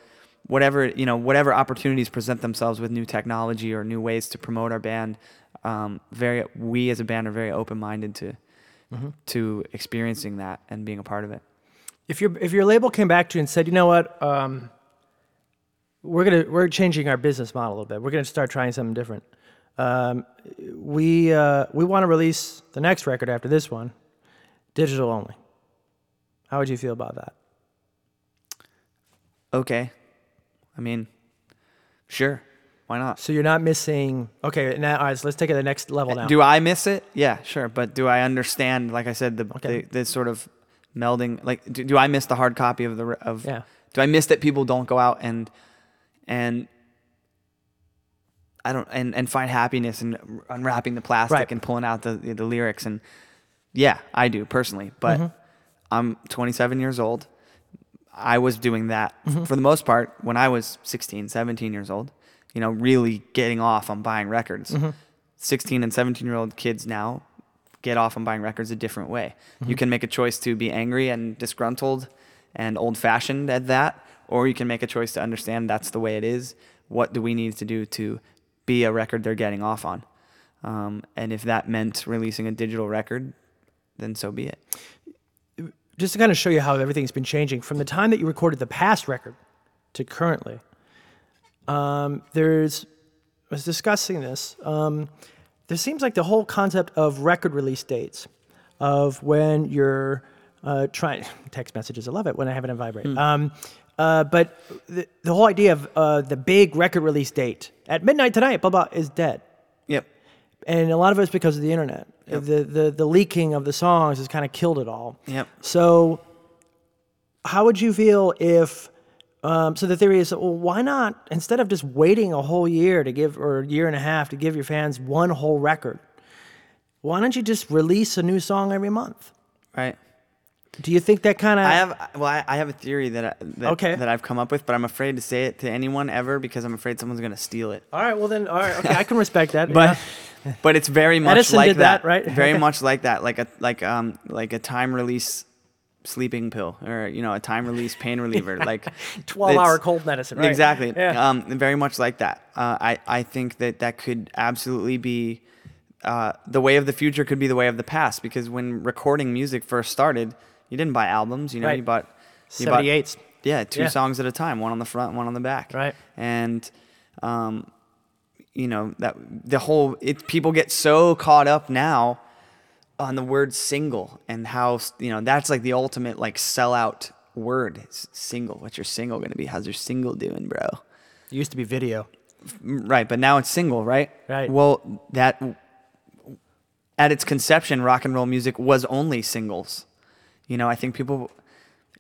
whatever you know, whatever opportunities present themselves with new technology or new ways to promote our band, um, very we as a band are very open minded to to experiencing that and being a part of it. if your if your label came back to you and said, you know what, um, we're gonna we're changing our business model a little bit. We're gonna start trying something different. Um, we uh, we want to release the next record after this one, digital only. How would you feel about that? Okay, I mean, sure, why not? So you're not missing. Okay, now all right, so let's take it to the next level now. Do I miss it? Yeah, sure. But do I understand? Like I said, the Okay. the, the sort of melding. Like, do, do I miss the hard copy of the of? Yeah. Do I miss that people don't go out and and I don't and and find happiness in unwrapping the plastic Right. and pulling out the the lyrics and yeah, I do personally. But Mm-hmm. I'm 27 years old. I was doing that Mm-hmm. for the most part when I was 16, 17 years old. You know, really getting off on buying records. Mm-hmm. 16 and 17 year old kids now get off on buying records a different way. Mm-hmm. You can make a choice to be angry and disgruntled and old fashioned at that, or you can make a choice to understand that's the way it is. What do we need to do to be a record they're getting off on? Um, and if that meant releasing a digital record, then so be it. Just to kind of show you how everything's been changing from the time that you recorded the past record to currently. Um, there's, I was discussing this. Um, there seems like the whole concept of record release dates, of when you're uh, trying text messages. I love it when I have it on vibrate. Um, uh, but the, the whole idea of uh, the big record release date at midnight tonight, blah blah, is dead Yep. And a lot of it's because of the internet. The, the the leaking of the songs has kind of killed it all. Yep. So, how would you feel if? Um, so the theory is, well, why not instead of just waiting a whole year to give or a year and a half to give your fans one whole record? Why don't you just release a new song every month? Right. Do you think that kind of? I have well, I, I have a theory that I, that, Okay. that I've come up with, but I'm afraid to say it to anyone ever because I'm afraid someone's gonna steal it. All right. Well then, all right. Okay, I can respect that. But yeah. but it's very much Edison like did that, right? Very much like that, like a like um like a time release sleeping pill or you know a time release pain reliever, like 12 hour cold medicine. Right? Exactly. Yeah. Um, very much like that. Uh, I I think that that could absolutely be. Uh, the way of the future could be the way of the past because when recording music first started, you didn't buy albums. You know, Right. you bought you bought- yeah, two Yeah. songs at a time, one on the front, one on the back. Right. And, um, you know that the whole it people get so caught up now on the word single and how you know that's like the ultimate like sellout word. It's single. What's your single gonna be? How's your single doing, bro? It used to be video. Right, but now it's single, right? Right. Well, that at its conception, rock and roll music was only singles. You know, I think people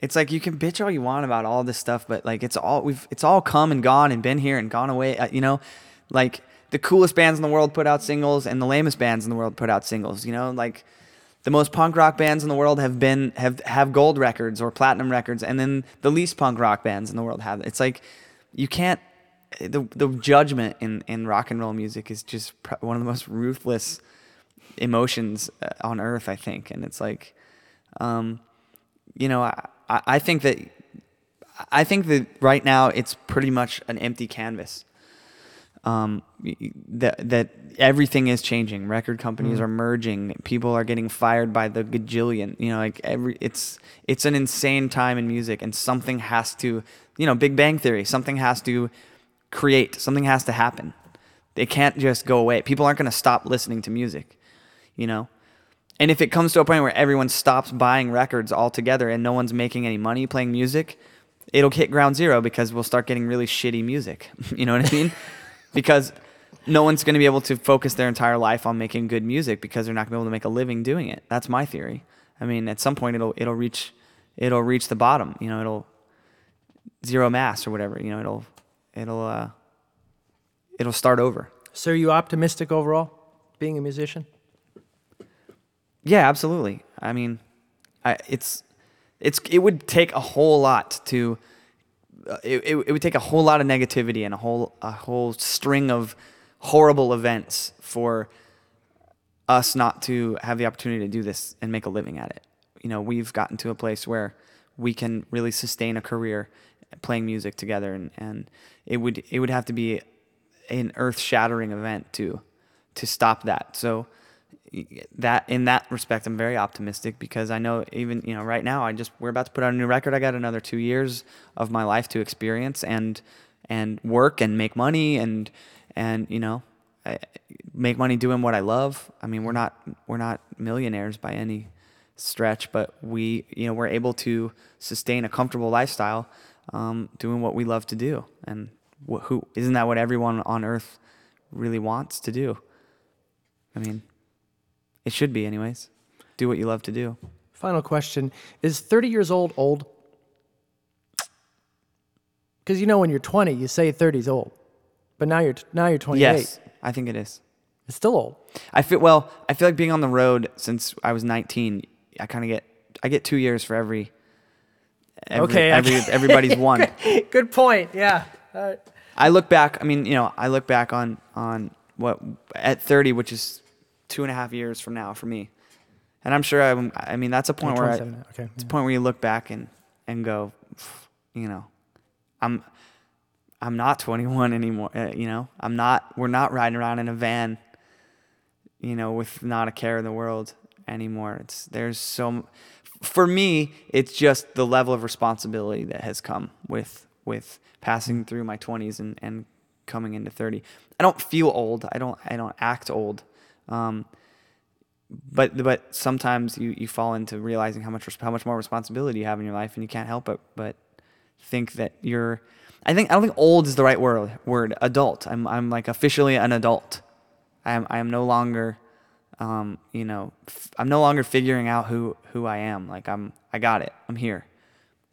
it's like you can bitch all you want about all this stuff, but like it's all we've it's all come and gone and been here and gone away. uh, You know, like the coolest bands in the world put out singles, and the lamest bands in the world put out singles. You know, like the most punk rock bands in the world have been have have gold records or platinum records, and then the least punk rock bands in the world have. It's like you can't. The the judgment in in rock and roll music is just one of the most ruthless emotions uh, on earth, I think, and it's like. Um, you know, I I think that I think that right now it's pretty much an empty canvas. Um, that that everything is changing. Record companies are merging. People are getting fired by the gajillion. You know, like every it's it's an insane time in music, and something has to. You know, Big Bang Theory. Something has to create. Something has to happen. They can't just go away. People aren't going to stop listening to music. You know, and if it comes to a point where everyone stops buying records altogether and no one's making any money playing music, it'll hit ground zero because we'll start getting really shitty music. you know what I mean? Because no one's going to be able to focus their entire life on making good music because they're not going to be able to make a living doing it. That's my theory. I mean, at some point it'll it'll reach it'll reach the bottom. You know, it'll zero mass or whatever. You know, it'll it'll uh, it'll start over. So, are you optimistic overall, being a musician? Yeah, absolutely. I mean, I, it's it's it would take a whole lot to Uh, it, it, it would take a whole lot of negativity and a whole a whole string of horrible events for us not to have the opportunity to do this and make a living at it. You know, we've gotten to a place where we can really sustain a career playing music together and, and it would it would have to be an earth-shattering event to to stop that. So that in that respect I'm very optimistic because I know even you know right now I just we're about to put out a new record. I got another 2 years of my life to experience and and work and make money and and you know I, make money doing what I love. I mean we're not we're not millionaires by any stretch but we you know we're able to sustain a comfortable lifestyle um, doing what we love to do. And wh- who isn't that what everyone on earth really wants to do? I mean it should be, anyways. Do what you love to do. Final question Is 30 years old old? Because you know, when you're 20, you say 30 is old. But now you're, now you're 28. Yes, I think it is. It's still old. I feel well. I feel like being on the road since I was 19. I kind of get I get two years for every. every Okay, Every okay. everybody's one. Good point. Yeah. I look back. I mean, you know, I look back on on what at 30, which is two and a half years from now for me, and I'm sure I'm. I mean, that's a point where I, 27 now, okay, it's a point where you look back and and go, you know, I'm I'm not 21 anymore. Uh, you know, I'm not. We're not riding around in a van. You know, with not a care in the world anymore. It's there's so. For me, it's just the level of responsibility that has come with with passing through my 20s and and coming into 30. I don't feel old. I don't. I don't act old. Um, but but sometimes you, you fall into realizing how much how much more responsibility you have in your life, and you can't help it but think that you're. I think I don't think old is the right word. Word adult. I'm I'm like officially an adult. I am I am no longer, um, you know, f- I'm no longer figuring out who who I am. Like I'm I got it. I'm here.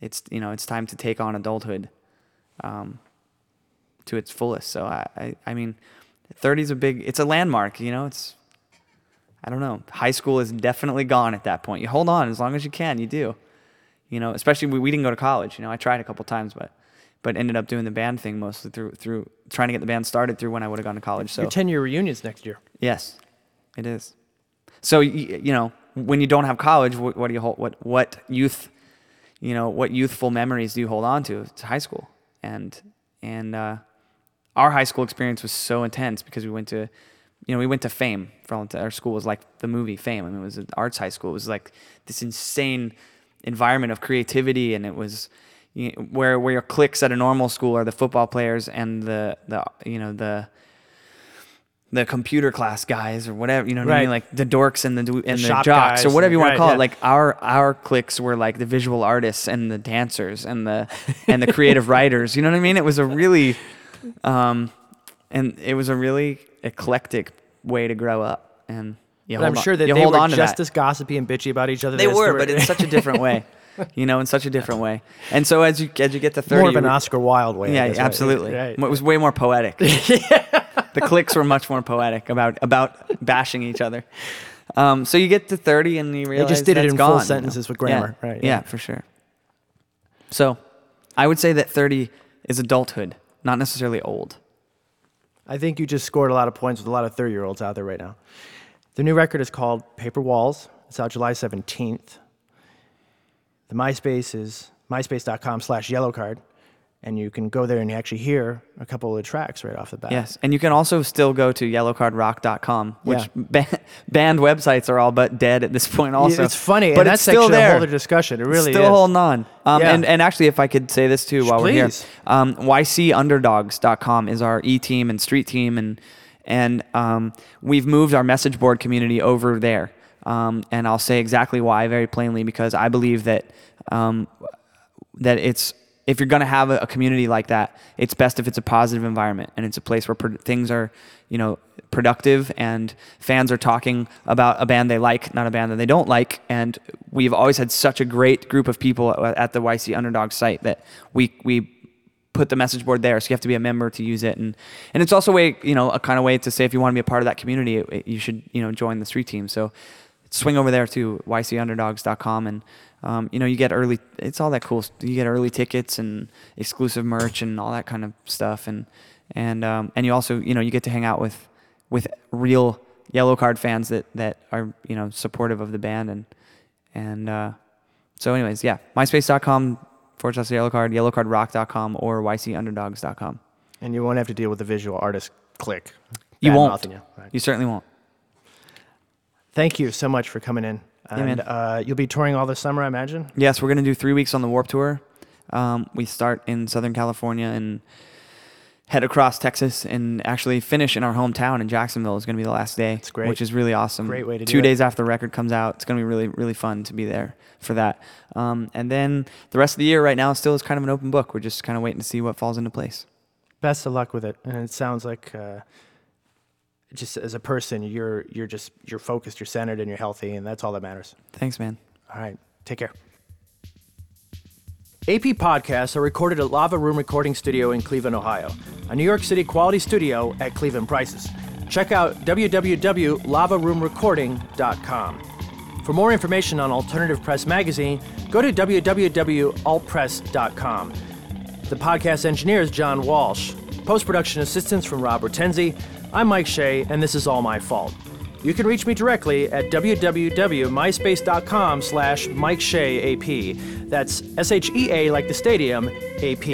It's you know it's time to take on adulthood, um, to its fullest. So I I, I mean, 30 is a big. It's a landmark. You know, it's I don't know. High school is definitely gone at that point. You hold on as long as you can. You do. You know, especially we, we didn't go to college. You know, I tried a couple times, but but ended up doing the band thing mostly through through trying to get the band started through when I would have gone to college. So Your 10 year reunions next year. yes, it is. So you, you know, when you don't have college, what, what do you hold? What what youth, you know, what youthful memories do you hold on to? It's high school, and and uh, our high school experience was so intense because we went to, you know, we went to Fame. For all, our school was like the movie Fame. I mean, it was an arts high school. It was like this insane environment of creativity, and it was you know, where where your cliques at a normal school are the football players and the the you know the the computer class guys or whatever you know what I mean like the dorks and the and the, shop jocks or whatever you want right, to call yeah. it like our our cliques were like the visual artists and the dancers and the and the creative writers you know what I mean it was a really um and it was a really eclectic way to grow up and you But I'm on- sure that you they were just as gossipy and bitchy about each other. They were, but in such a different way. You know, in such a different way. And so as you as you get to thirty, more of an Oscar Wilde way. Yeah, absolutely. Right. It was way more poetic. the clicks were much more poetic about about bashing each other. Um, so you get to thirty and you realize they just did it in full gone, you know? sentences with Yeah, grammar, right, Yeah. yeah. for sure. So, I would say that thirty is adulthood, not necessarily old. I think you just scored a lot of points with a lot of 30 year olds out there right now. The new record is called Paper Walls. It's out July 17th. The MySpace is myspace.com slash yellowcard. And you can go there and you actually hear a couple of the tracks right off the bat. Yes, and you can also still go to yellowcardrock.com, which Yeah. ba- band websites are all but dead at this point. Also, it's funny, but and it's that's still there. a whole other discussion. It really still is. holding on. Um, Yeah. and, and actually, if I could say this too while we're here, Please. um, YCUnderdogs.com is our e team and street team, and and um, we've moved our message board community over there. Um, and I'll say exactly why very plainly because I believe that um, that it's if you're going to have a, a community like that, it's best if it's a positive environment and it's a place where pro- things are, you know, productive and fans are talking about a band they like, not a band that they don't like. And we've always had such a great group of people at, at the YC Underdog site that we we put the message board there, so you have to be a member to use it. And and it's also a way, you know, a kind of way to say if you want to be a part of that community, it- it- you should, you know, join the street team. So swing over there to ycunderdogs.com and um, you know you get early it's all that cool you get early tickets and exclusive merch and all that kind of stuff and and um, and you also you know you get to hang out with with real Yellowcard fans that that are you know supportive of the band and and uh, so anyways yeah myspace.com forward slash yellowcard yellowcardrock.com or ycunderdogs.com And you won't have to deal with the visual artist click. you won't You. Right. you certainly won't Thank you so much for coming in. And man. uh, you'll be touring all this summer, I imagine. Yes, we're gonna do three weeks on the Warped Tour. Um, we start in Southern California and head across Texas and actually finish in our hometown in Jacksonville is gonna be the last day. It's great. which is really awesome. Great way to Two do it. days after the record comes out, it's gonna be really really fun to be there for that. Um, and then the rest of the year right now still is kind of an open book. We're just kind of waiting to see what falls into place. Best of luck with it. And it sounds like uh, just as a person, you're you're just you're focused, you're centered, and you're healthy, and that's all that matters. Thanks, man. All right, take care. AP podcasts are recorded at Lava Room Recording Studio in Cleveland, Ohio, a New York City quality studio at Cleveland prices. Check out www.lavaroomrecording.com. For more information on Alternative Press Magazine, go to www.altpress.com. The podcast engineer is John Walsh. Post production assistance from Rob Hortensi. I'm Mike Shea, and this is all my fault. You can reach me directly at www.myspace.com slash Mike Shea AP. That's S H E A like the stadium, AP.